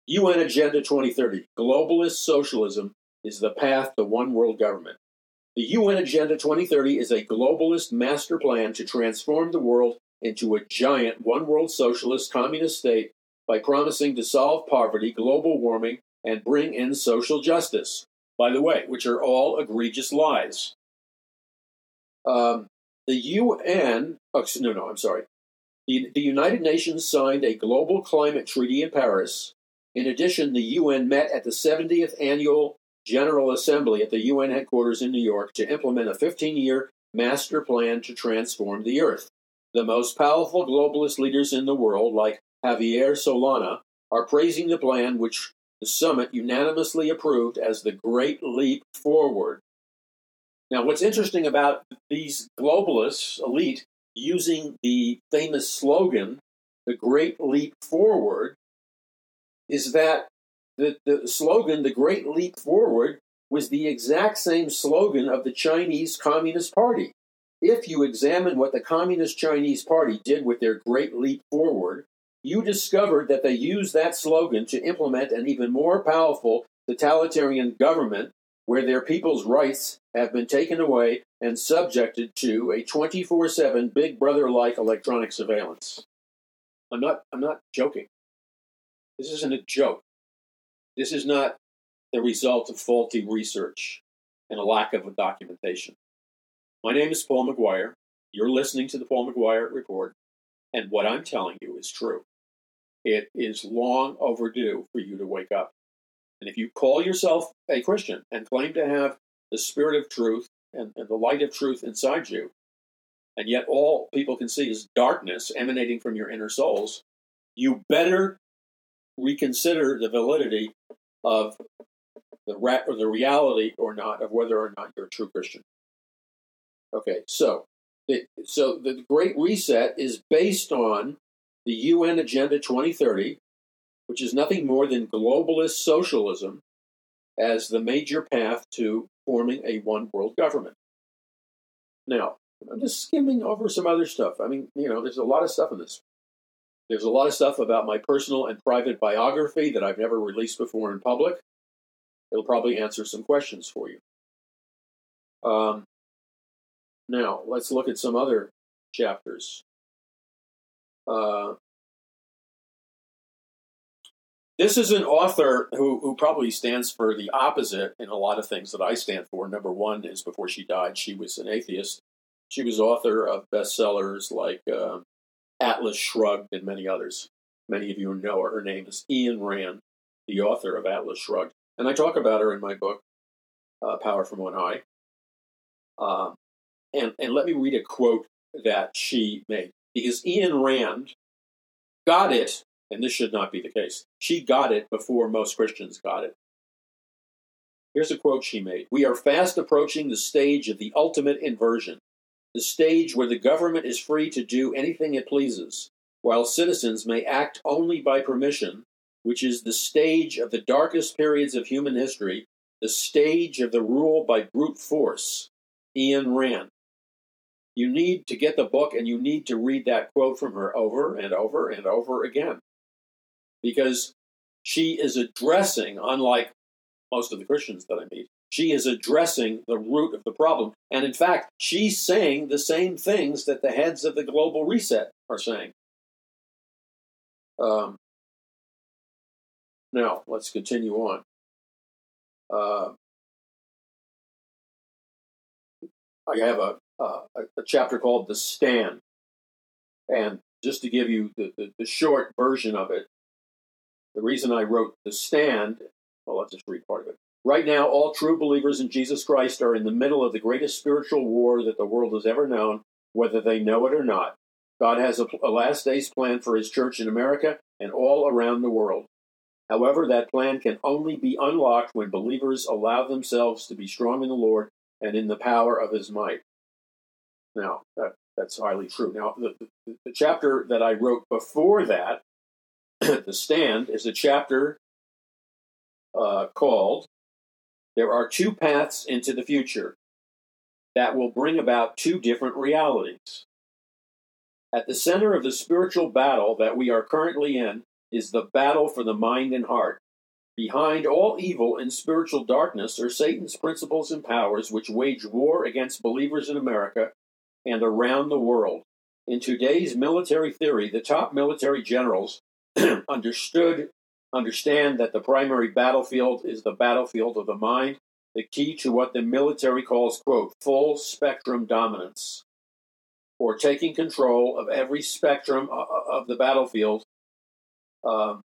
UN Agenda 2030 Globalist Socialism is the path to one world government. The UN Agenda 2030 is a globalist master plan to transform the world into a giant one world socialist communist state by promising to solve poverty, global warming, and bring in social justice. By the way, which are all egregious lies. Um, the UN, oh, no, no, I'm sorry. The, the United Nations signed a global climate treaty in Paris. In addition, the UN met at the 70th annual General Assembly at the UN headquarters in New York to implement a 15 year master plan to transform the Earth. The most powerful globalist leaders in the world, like Javier Solana, are praising the plan, which the summit unanimously approved as the Great Leap Forward. Now, what's interesting about these globalists, elite, using the famous slogan, the Great Leap Forward, is that the, the slogan, the Great Leap Forward, was the exact same slogan of the Chinese Communist Party. If you examine what the Communist Chinese Party did with their Great Leap Forward, you discovered that they used that slogan to implement an even more powerful totalitarian government where their people's rights have been taken away and subjected to a 24/7 big brother like electronic surveillance. I'm not I'm not joking. This isn't a joke. This is not the result of faulty research and a lack of documentation. My name is Paul McGuire. You're listening to the Paul McGuire Report, and what I'm telling you is true. It is long overdue for you to wake up. And if you call yourself a Christian and claim to have the spirit of truth and, and the light of truth inside you, and yet all people can see is darkness emanating from your inner souls, you better reconsider the validity of the ra- or the reality or not of whether or not you're a true Christian. Okay, so the, so the Great Reset is based on the UN Agenda 2030, which is nothing more than globalist socialism as the major path to forming a one world government. Now, I'm just skimming over some other stuff. I mean, you know, there's a lot of stuff in this. There's a lot of stuff about my personal and private biography that I've never released before in public. It'll probably answer some questions for you. Um, now, let's look at some other chapters. Uh, this is an author who, who probably stands for the opposite in a lot of things that I stand for. Number one is before she died, she was an atheist. She was author of bestsellers like uh, Atlas Shrugged and many others. Many of you know her. Her name is Ayn Rand, the author of Atlas Shrugged. And I talk about her in my book, uh, Power from On High. Um, and, and let me read a quote that she made. Because Ayn Rand got it, and this should not be the case. She got it before most Christians got it. Here's a quote she made We are fast approaching the stage of the ultimate inversion, the stage where the government is free to do anything it pleases, while citizens may act only by permission, which is the stage of the darkest periods of human history, the stage of the rule by brute force. Ayn Rand. You need to get the book and you need to read that quote from her over and over and over again. Because she is addressing, unlike most of the Christians that I meet, she is addressing the root of the problem. And in fact, she's saying the same things that the heads of the global reset are saying. Um, now, let's continue on. Uh, I have a, uh, a chapter called The Stand. And just to give you the, the, the, short version of it, the reason I wrote The Stand, well, let's just read part of it. Right now, all true believers in Jesus Christ are in the middle of the greatest spiritual war that the world has ever known, whether they know it or not. God has a, a last days plan for his church in America and all around the world. However, that plan can only be unlocked when believers allow themselves to be strong in the Lord and in the power of his might. Now, that, that's highly true. Now, the, the, the chapter that I wrote before that, *clears throat* The Stand, is a chapter uh, called There Are Two Paths into the Future that will bring about two different realities. At the center of the spiritual battle that we are currently in is the battle for the mind and heart. Behind all evil and spiritual darkness are Satan's principles and powers which wage war against believers in America and around the world. In today's military theory, the top military generals *clears throat* understood understand that the primary battlefield is the battlefield of the mind, the key to what the military calls quote full spectrum dominance or taking control of every spectrum uh, uh, of the battlefield um,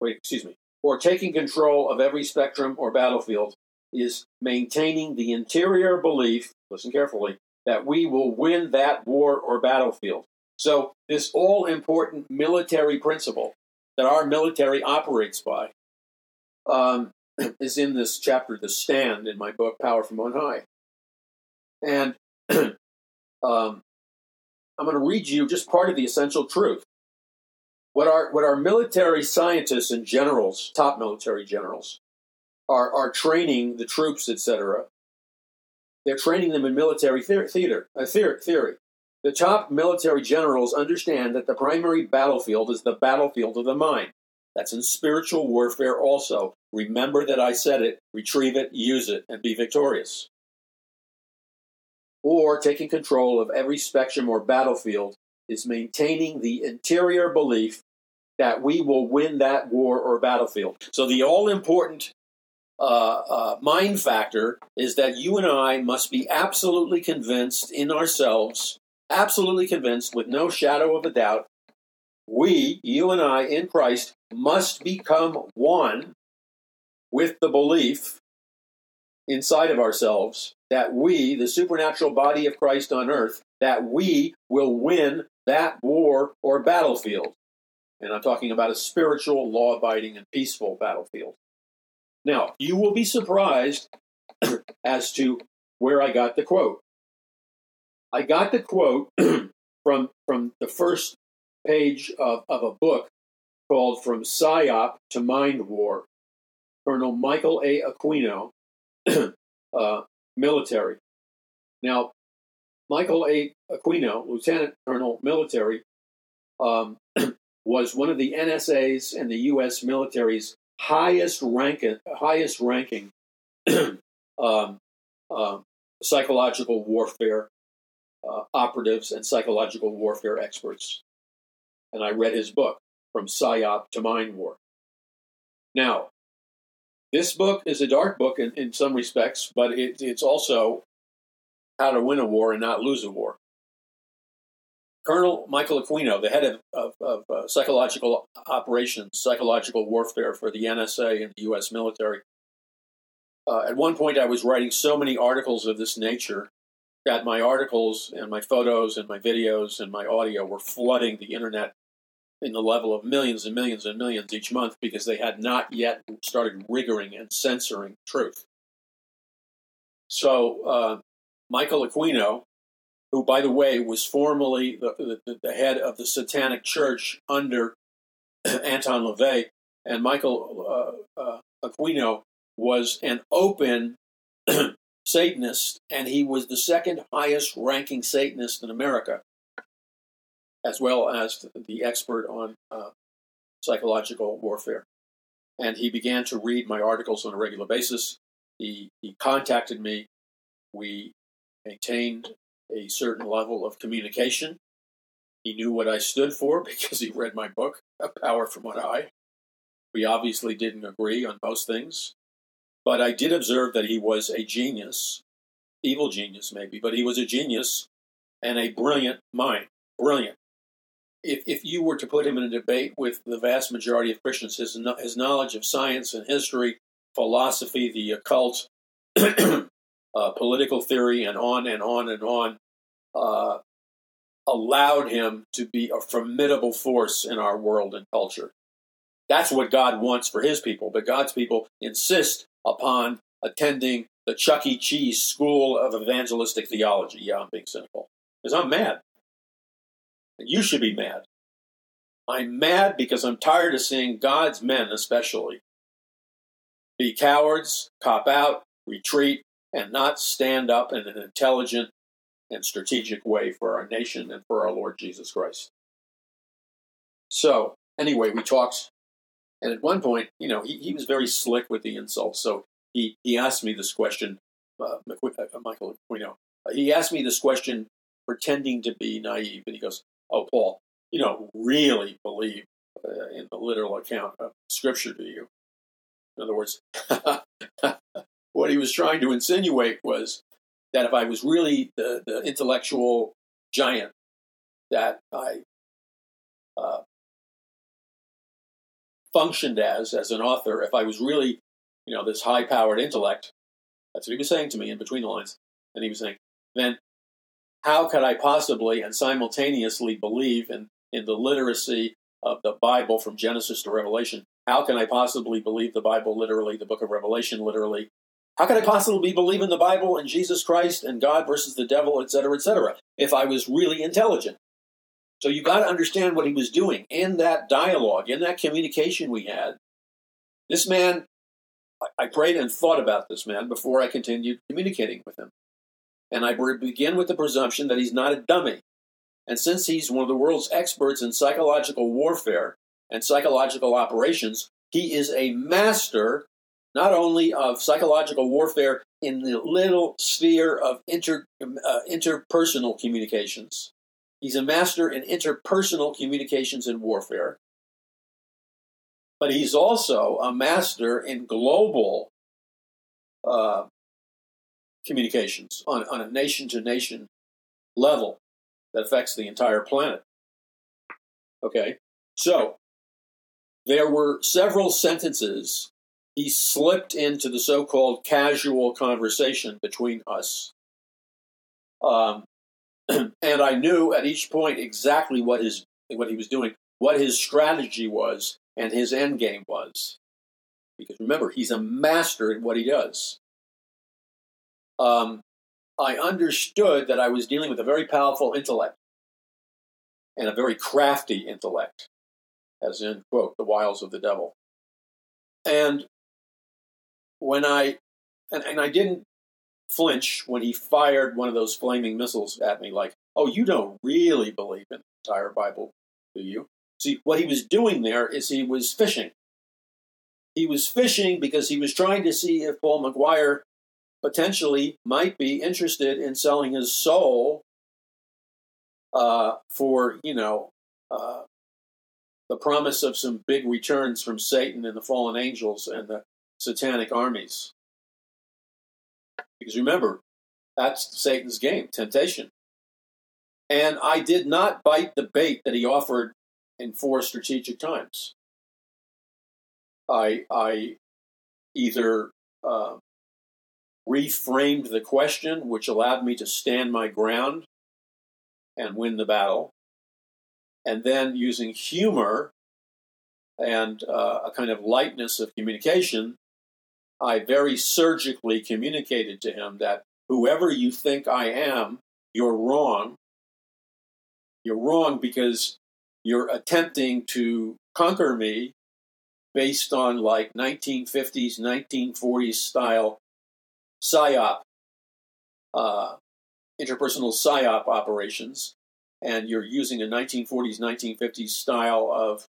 wait excuse me or taking control of every spectrum or battlefield is maintaining the interior belief listen carefully that we will win that war or battlefield. So, this all important military principle that our military operates by um, *clears throat* is in this chapter, The Stand, in my book, Power from On High. And *clears throat* um, I'm going to read you just part of the essential truth. What our, what our military scientists and generals, top military generals, are, are training the troops, etc., they're training them in military theater, uh, theory. The top military generals understand that the primary battlefield is the battlefield of the mind. That's in spiritual warfare also. Remember that I said it, retrieve it, use it, and be victorious. Or taking control of every spectrum or battlefield is maintaining the interior belief that we will win that war or battlefield. So the all important uh, uh, mind factor is that you and I must be absolutely convinced in ourselves, absolutely convinced with no shadow of a doubt. We, you and I in Christ, must become one with the belief inside of ourselves that we, the supernatural body of Christ on earth, that we will win that war or battlefield. And I'm talking about a spiritual, law abiding, and peaceful battlefield. Now, you will be surprised *clears throat* as to where I got the quote. I got the quote *clears throat* from, from the first page of, of a book called From PSYOP to Mind War, Colonel Michael A. Aquino, *clears throat* uh, military. Now, Michael A. Aquino, Lieutenant Colonel military, um, *clears throat* was one of the NSA's and the U.S. military's highest ranking, highest ranking um, uh, psychological warfare uh, operatives and psychological warfare experts. And I read his book, From PSYOP to Mind War. Now, this book is a dark book in, in some respects, but it, it's also how to win a war and not lose a war. Colonel Michael Aquino, the head of, of, of uh, psychological operations, psychological warfare for the NSA and the U.S. military, uh, at one point I was writing so many articles of this nature that my articles and my photos and my videos and my audio were flooding the internet in the level of millions and millions and millions each month because they had not yet started riggering and censoring truth. So, uh, Michael Aquino, who, by the way, was formerly the, the, the head of the Satanic Church under *clears throat* Anton LaVey, and Michael uh, uh, Aquino was an open *clears throat* Satanist, and he was the second highest ranking Satanist in America, as well as the expert on uh, psychological warfare. And he began to read my articles on a regular basis. He, he contacted me. We maintained a certain level of communication. He knew what I stood for *laughs* because he read my book, A Power from On High. We obviously didn't agree on most things, but I did observe that he was a genius, evil genius maybe, but he was a genius and a brilliant mind. Brilliant. If, if you were to put him in a debate with the vast majority of Christians, his, his knowledge of science and history, philosophy, the occult, *clears throat* uh, political theory, and on and on and on, uh, allowed him to be a formidable force in our world and culture. That's what God wants for his people, but God's people insist upon attending the Chuck E. Cheese School of Evangelistic Theology. Yeah, I'm being cynical. Because I'm mad. And you should be mad. I'm mad because I'm tired of seeing God's men, especially, be cowards, cop out, retreat, and not stand up in an intelligent and strategic way for our nation and for our Lord Jesus Christ. So, anyway, we talked and at one point, you know, he, he was very slick with the insults. So he, he asked me this question, uh, uh Michael Aquino. Uh, he asked me this question, pretending to be naive, and he goes, "Oh, Paul, you don't really believe uh, in the literal account of Scripture, do you?" In other words, *laughs* what he was trying to insinuate was that if I was really the, the intellectual giant that I uh, functioned as as an author if I was really, you know, this high powered intellect. That's what he was saying to me in between the lines. And he was saying, then how could I possibly and simultaneously believe in, in the literacy of the Bible from Genesis to Revelation? How can I possibly believe the Bible literally, the book of Revelation literally? How could I possibly believe in the Bible and Jesus Christ and God versus the devil, etc., etc., if I was really intelligent? So you got to understand what he was doing in that dialogue, in that communication we had. This man, I prayed and thought about this man before I continued communicating with him. And I begin with the presumption that he's not a dummy. And since he's one of the world's experts in psychological warfare and psychological operations, he is a master not only of psychological warfare in the little sphere of inter, uh, interpersonal communications, He's a master in interpersonal communications and warfare. But he's also a master in global uh, communications on, on a nation to nation level that affects the entire planet. Okay, so there were several sentences he slipped into the so called casual conversation between us. Um, *clears throat* and I knew at each point exactly what his what he was doing, what his strategy was, and his end game was. Because remember, he's a master at what he does. Um, I understood that I was dealing with a very powerful intellect. and a very crafty intellect, as in, quote, the wiles of the devil. And when I, and, and I didn't flinch when he fired one of those flaming missiles at me, like, oh, you don't really believe in the entire Bible, do you? See, what he was doing there is he was fishing. He was fishing because he was trying to see if Paul McGuire potentially might be interested in selling his soul uh, for, you know, uh, the promise of some big returns from Satan and the fallen angels and the satanic armies. Because remember, that's Satan's game, temptation. And I did not bite the bait that he offered in four strategic times. I, I either uh, reframed the question, which allowed me to stand my ground and win the battle, and then using humor and uh, a kind of lightness of communication, I very surgically communicated to him that whoever you think I am, you're wrong. You're wrong because you're attempting to conquer me based on like 1950s, 1940s style psyop, uh, interpersonal psyop operations, and you're using a 1940s, 1950s style of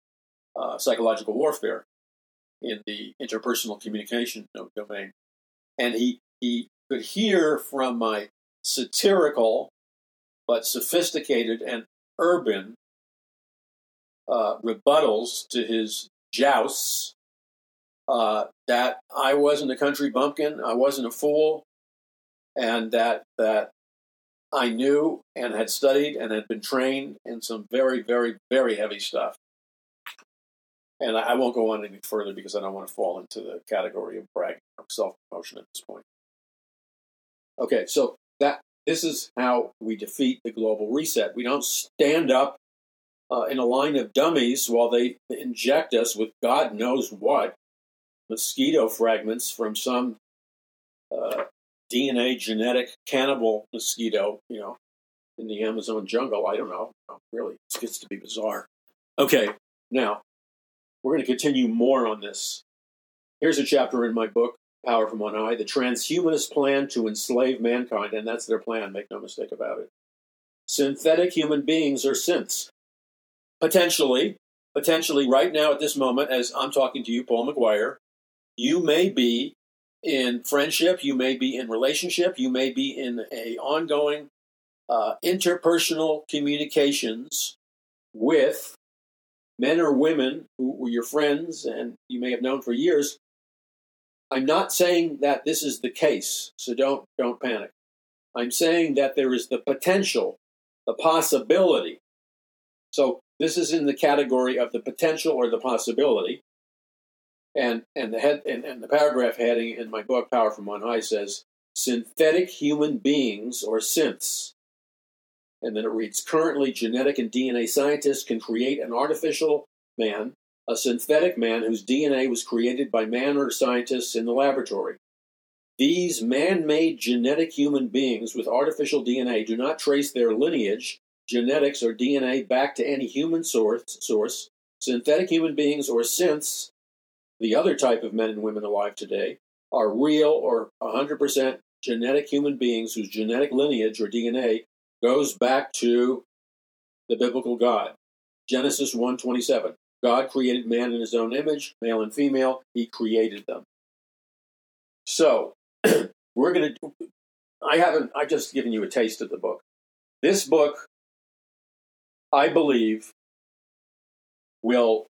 uh, psychological warfare in the interpersonal communication domain. And he, he could hear from my satirical but sophisticated and urban uh, rebuttals to his jousts uh, that I wasn't a country bumpkin, I wasn't a fool, and that that I knew and had studied and had been trained in some very, very, very heavy stuff. And I, won't go on any further because I don't want to fall into the category of bragging or self promotion at this point. Okay, so that this is how we defeat the global reset. We don't stand up uh, in a line of dummies while they inject us with God knows what mosquito fragments from some uh, DNA genetic cannibal mosquito, you know, in the Amazon jungle. I don't know. Really, it gets to be bizarre. Okay, now we're going to continue more on this. Here's a chapter in my book, Power from On High The Transhumanist Plan to Enslave Mankind, and that's their plan, make no mistake about it. Synthetic human beings are synths potentially, potentially right now at this moment, as I'm talking to you, Paul McGuire, you may be in friendship, you may be in relationship, you may be in a ongoing uh, interpersonal communications with men or women who were your friends and you may have known for years. I'm not saying that this is the case, so don't don't panic. I'm saying that there is the potential, the possibility. So this is in the category of the potential or the possibility. And, and, the head, and, and the paragraph heading in my book, Power from On High, says synthetic human beings or synths. And then it reads currently, genetic and DNA scientists can create an artificial man, a synthetic man whose DNA was created by man or scientists in the laboratory. These man made genetic human beings with artificial DNA do not trace their lineage genetics or DNA back to any human source, source, synthetic human beings or synths, the other type of men and women alive today, are real or 100% genetic human beings whose genetic lineage or DNA goes back to the biblical God. Genesis 1:27. God created man in his own image, male and female, he created them. So, *clears throat* we're going to I haven't I've just given you a taste of the book. This book I believe, will,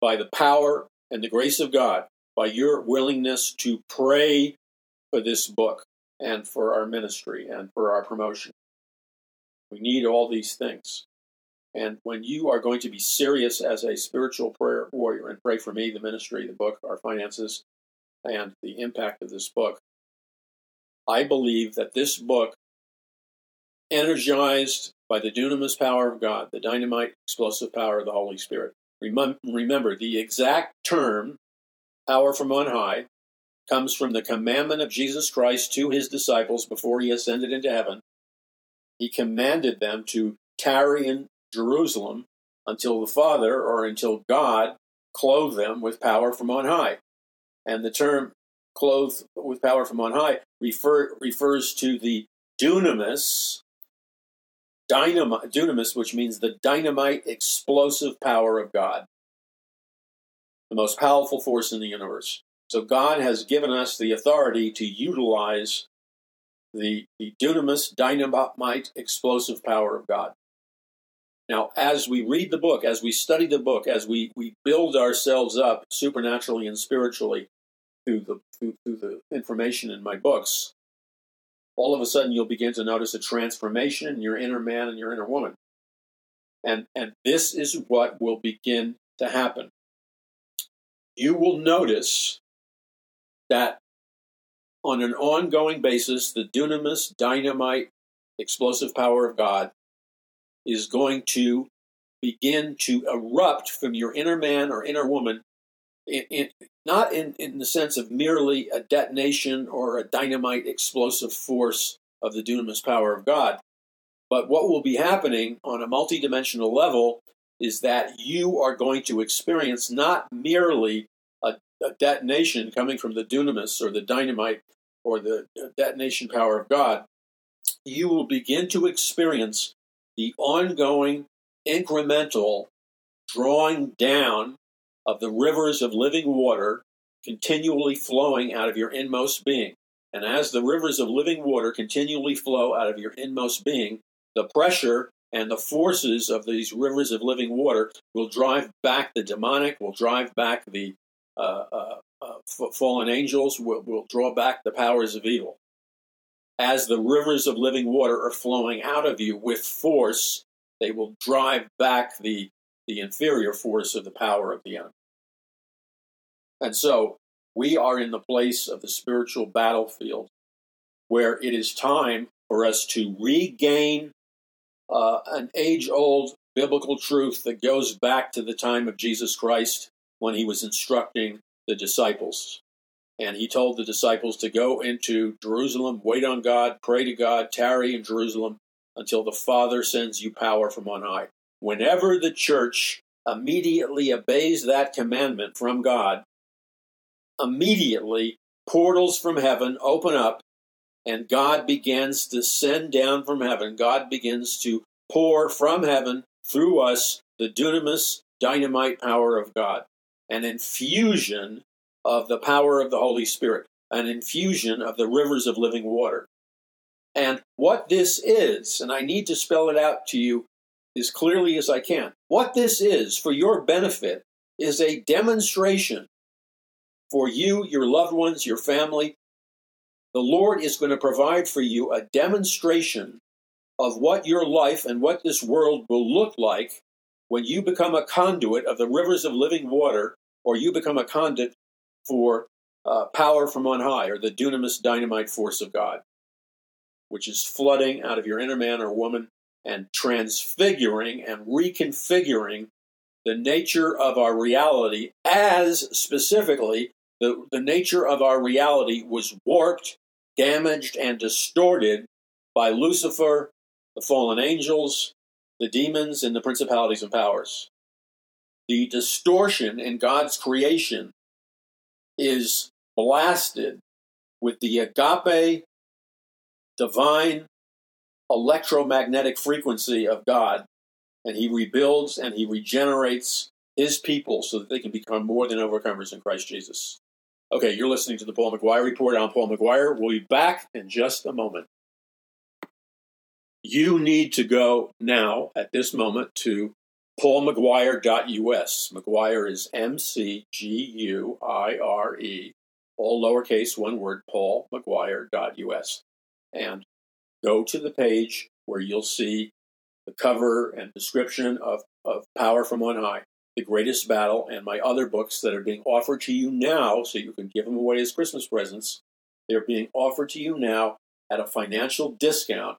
by the power and the grace of God, by your willingness to pray for this book and for our ministry and for our promotion. We need all these things. And when you are going to be serious as a spiritual prayer warrior and pray for me, the ministry, the book, our finances, and the impact of this book, I believe that this book energized by the dunamis power of God, the dynamite explosive power of the Holy Spirit. Remember, the exact term, power from on high, comes from the commandment of Jesus Christ to his disciples before he ascended into heaven. He commanded them to tarry in Jerusalem until the Father or until God clothe them with power from on high. And the term clothed with power from on high refer, refers to the dunamis, dynamite, dunamis, which means the dynamite explosive power of God, the most powerful force in the universe. So God has given us the authority to utilize the, the dunamis, dynamite explosive power of God. Now, as we read the book, as we study the book, as we, we build ourselves up supernaturally and spiritually through the, through, through the information in my books, all of a sudden you'll begin to notice a transformation in your inner man and your inner woman. And, and this is what will begin to happen. You will notice that on an ongoing basis, the dunamis, dynamite, explosive power of God is going to begin to erupt from your inner man or inner woman, in, in, not in, in the sense of merely a detonation or a dynamite explosive force of the dunamis power of God, but what will be happening on a multidimensional level is that you are going to experience not merely a, detonation coming from the dunamis or the dynamite or the detonation power of God, you will begin to experience the ongoing incremental drawing down of the rivers of living water continually flowing out of your inmost being. And as the rivers of living water continually flow out of your inmost being, the pressure and the forces of these rivers of living water will drive back the demonic, will drive back the uh, uh, uh, Uh, uh, uh, fallen angels, will, will draw back the powers of evil as the rivers of living water are flowing out of you with force, they will drive back the, the inferior force of the power of the enemy. And so we are in the place of the spiritual battlefield where it is time for us to regain uh, an age old biblical truth that goes back to the time of Jesus Christ when he was instructing the disciples. And he told the disciples to go into Jerusalem, wait on God, pray to God, tarry in Jerusalem until the Father sends you power from on high. Whenever the church immediately obeys that commandment from God, immediately portals from heaven open up and God begins to send down from heaven. God begins to pour from heaven through us the dunamis, dynamite power of God. An infusion of the power of the Holy Spirit, an infusion of the rivers of living water. And what this is, and I need to spell it out to you as clearly as I can, what this is for your benefit is a demonstration for you, your loved ones, your family. The Lord is going to provide for you a demonstration of what your life and what this world will look like when you become a conduit of the rivers of living water or you become a conduit for uh, power from on high, or the dunamis dynamite force of God, which is flooding out of your inner man or woman and transfiguring and reconfiguring the nature of our reality as specifically the, the nature of our reality was warped, damaged, and distorted by Lucifer, the fallen angels, the demons, and the principalities and powers. The distortion in God's creation is blasted with the agape divine electromagnetic frequency of God, and he rebuilds and he regenerates his people so that they can become more than overcomers in Christ Jesus. Okay, you're listening to the Paul McGuire Report. I'm Paul McGuire. We'll be back in just a moment. You need to go now, at this moment, to paulmcguire.us. McGuire is M C G U I R E, all lowercase, one word, paulmcguire.us. And go to the page where you'll see the cover and description of, of Power from On High, The Greatest Battle, and my other books that are being offered to you now so you can give them away as Christmas presents. They're being offered to you now at a financial discount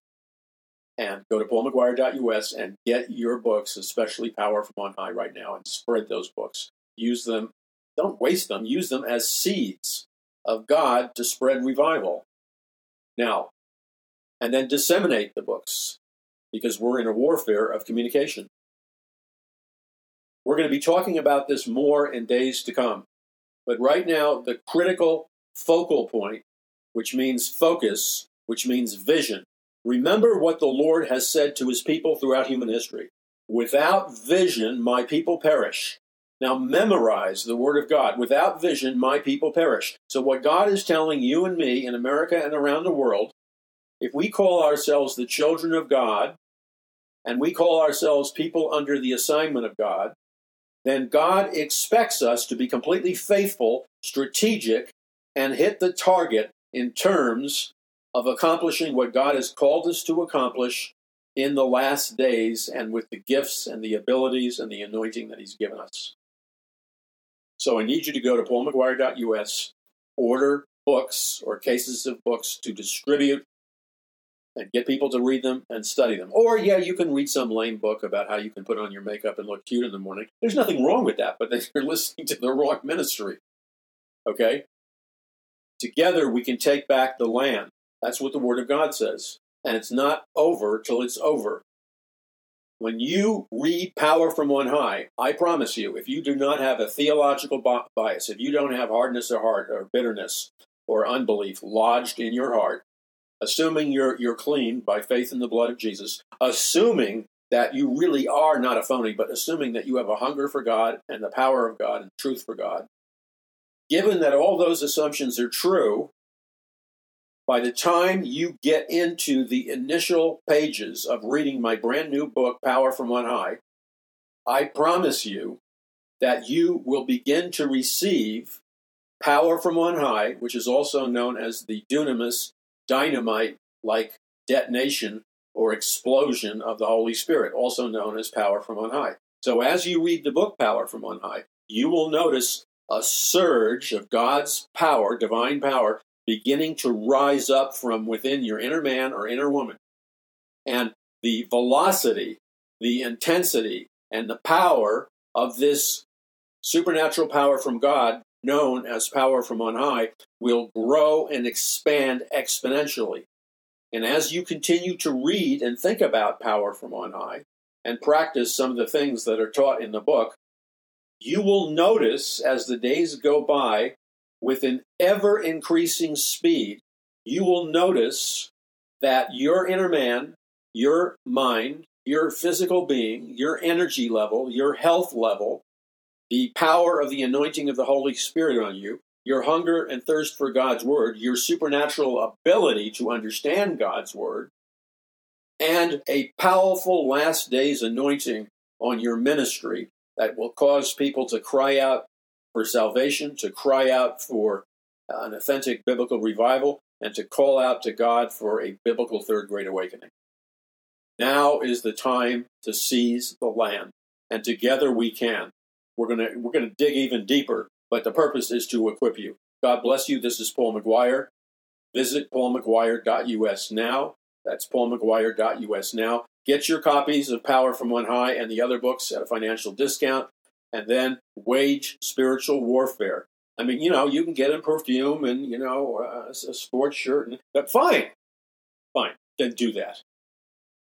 and go to paulmcguire.us and get your books, especially Power from On High, right now, and spread those books. Use them. Don't waste them. Use them as seeds of God to spread revival. Now, and then disseminate the books because we're in a warfare of communication. We're going to be talking about this more in days to come. But right now, the critical focal point, which means focus, which means vision. Remember what the Lord has said to his people throughout human history. Without vision, my people perish. Now memorize the word of God. Without vision, my people perish. So, what God is telling you and me in America and around the world, if we call ourselves the children of God, and we call ourselves people under the assignment of God, then God expects us to be completely faithful, strategic, and hit the target in terms of accomplishing what God has called us to accomplish in the last days and with the gifts and the abilities and the anointing that He's given us. So I need you to go to paulmcguire.us, order books or cases of books to distribute and get people to read them and study them. Or, yeah, you can read some lame book about how you can put on your makeup and look cute in the morning. There's nothing wrong with that, but then *laughs* you're listening to the wrong ministry. Okay? Together we can take back the land. That's what the Word of God says. And it's not over till it's over. When you read Power from On High, I promise you, if you do not have a theological bias, if you don't have hardness of heart or bitterness or unbelief lodged in your heart, assuming you're, you're clean by faith in the blood of Jesus, assuming that you really are not a phony, but assuming that you have a hunger for God and the power of God and truth for God, given that all those assumptions are true, by the time you get into the initial pages of reading my brand new book, Power from On High, I promise you that you will begin to receive power from on high, which is also known as the dunamis, dynamite like detonation or explosion of the Holy Spirit, also known as power from on high. So as you read the book Power from on High, you will notice a surge of God's power, divine power, beginning to rise up from within your inner man or inner woman. And the velocity, the intensity, and the power of this supernatural power from God, known as power from on high, will grow and expand exponentially. And as you continue to read and think about power from on high and practice some of the things that are taught in the book, you will notice as the days go by with an ever increasing speed, you will notice that your inner man, your mind, your physical being, your energy level, your health level, the power of the anointing of the Holy Spirit on you, your hunger and thirst for God's Word, your supernatural ability to understand God's Word, and a powerful last days anointing on your ministry that will cause people to cry out for salvation, to cry out for uh, an authentic biblical revival, and to call out to God for a biblical third great awakening. Now is the time to seize the land, and together we can. We're gonna we're gonna dig even deeper, but the purpose is to equip you. God bless you. This is Paul McGuire. Visit paulmcguire.us now. That's paulmcguire.us now. Get your copies of Power from On High and the other books at a financial discount and then wage spiritual warfare. I mean, you know, you can get in perfume and, you know, uh, a sports shirt, and, but fine, fine, then do that.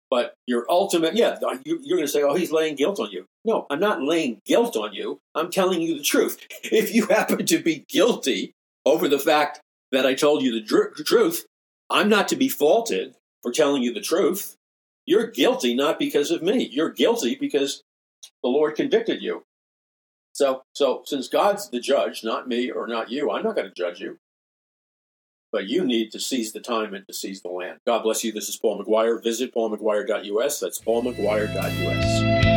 But your ultimate, yeah, you're going to say, oh, he's laying guilt on you. No, I'm not laying guilt on you. I'm telling you the truth. *laughs* If you happen to be guilty over the fact that I told you the dr- truth, I'm not to be faulted for telling you the truth. You're guilty not because of me. You're guilty because the Lord convicted you. So, so since God's the judge, not me or not you, I'm not going to judge you. But you need to seize the time and to seize the land. God bless you. This is Paul McGuire. Visit paulmcguire.us. That's paulmcguire.us.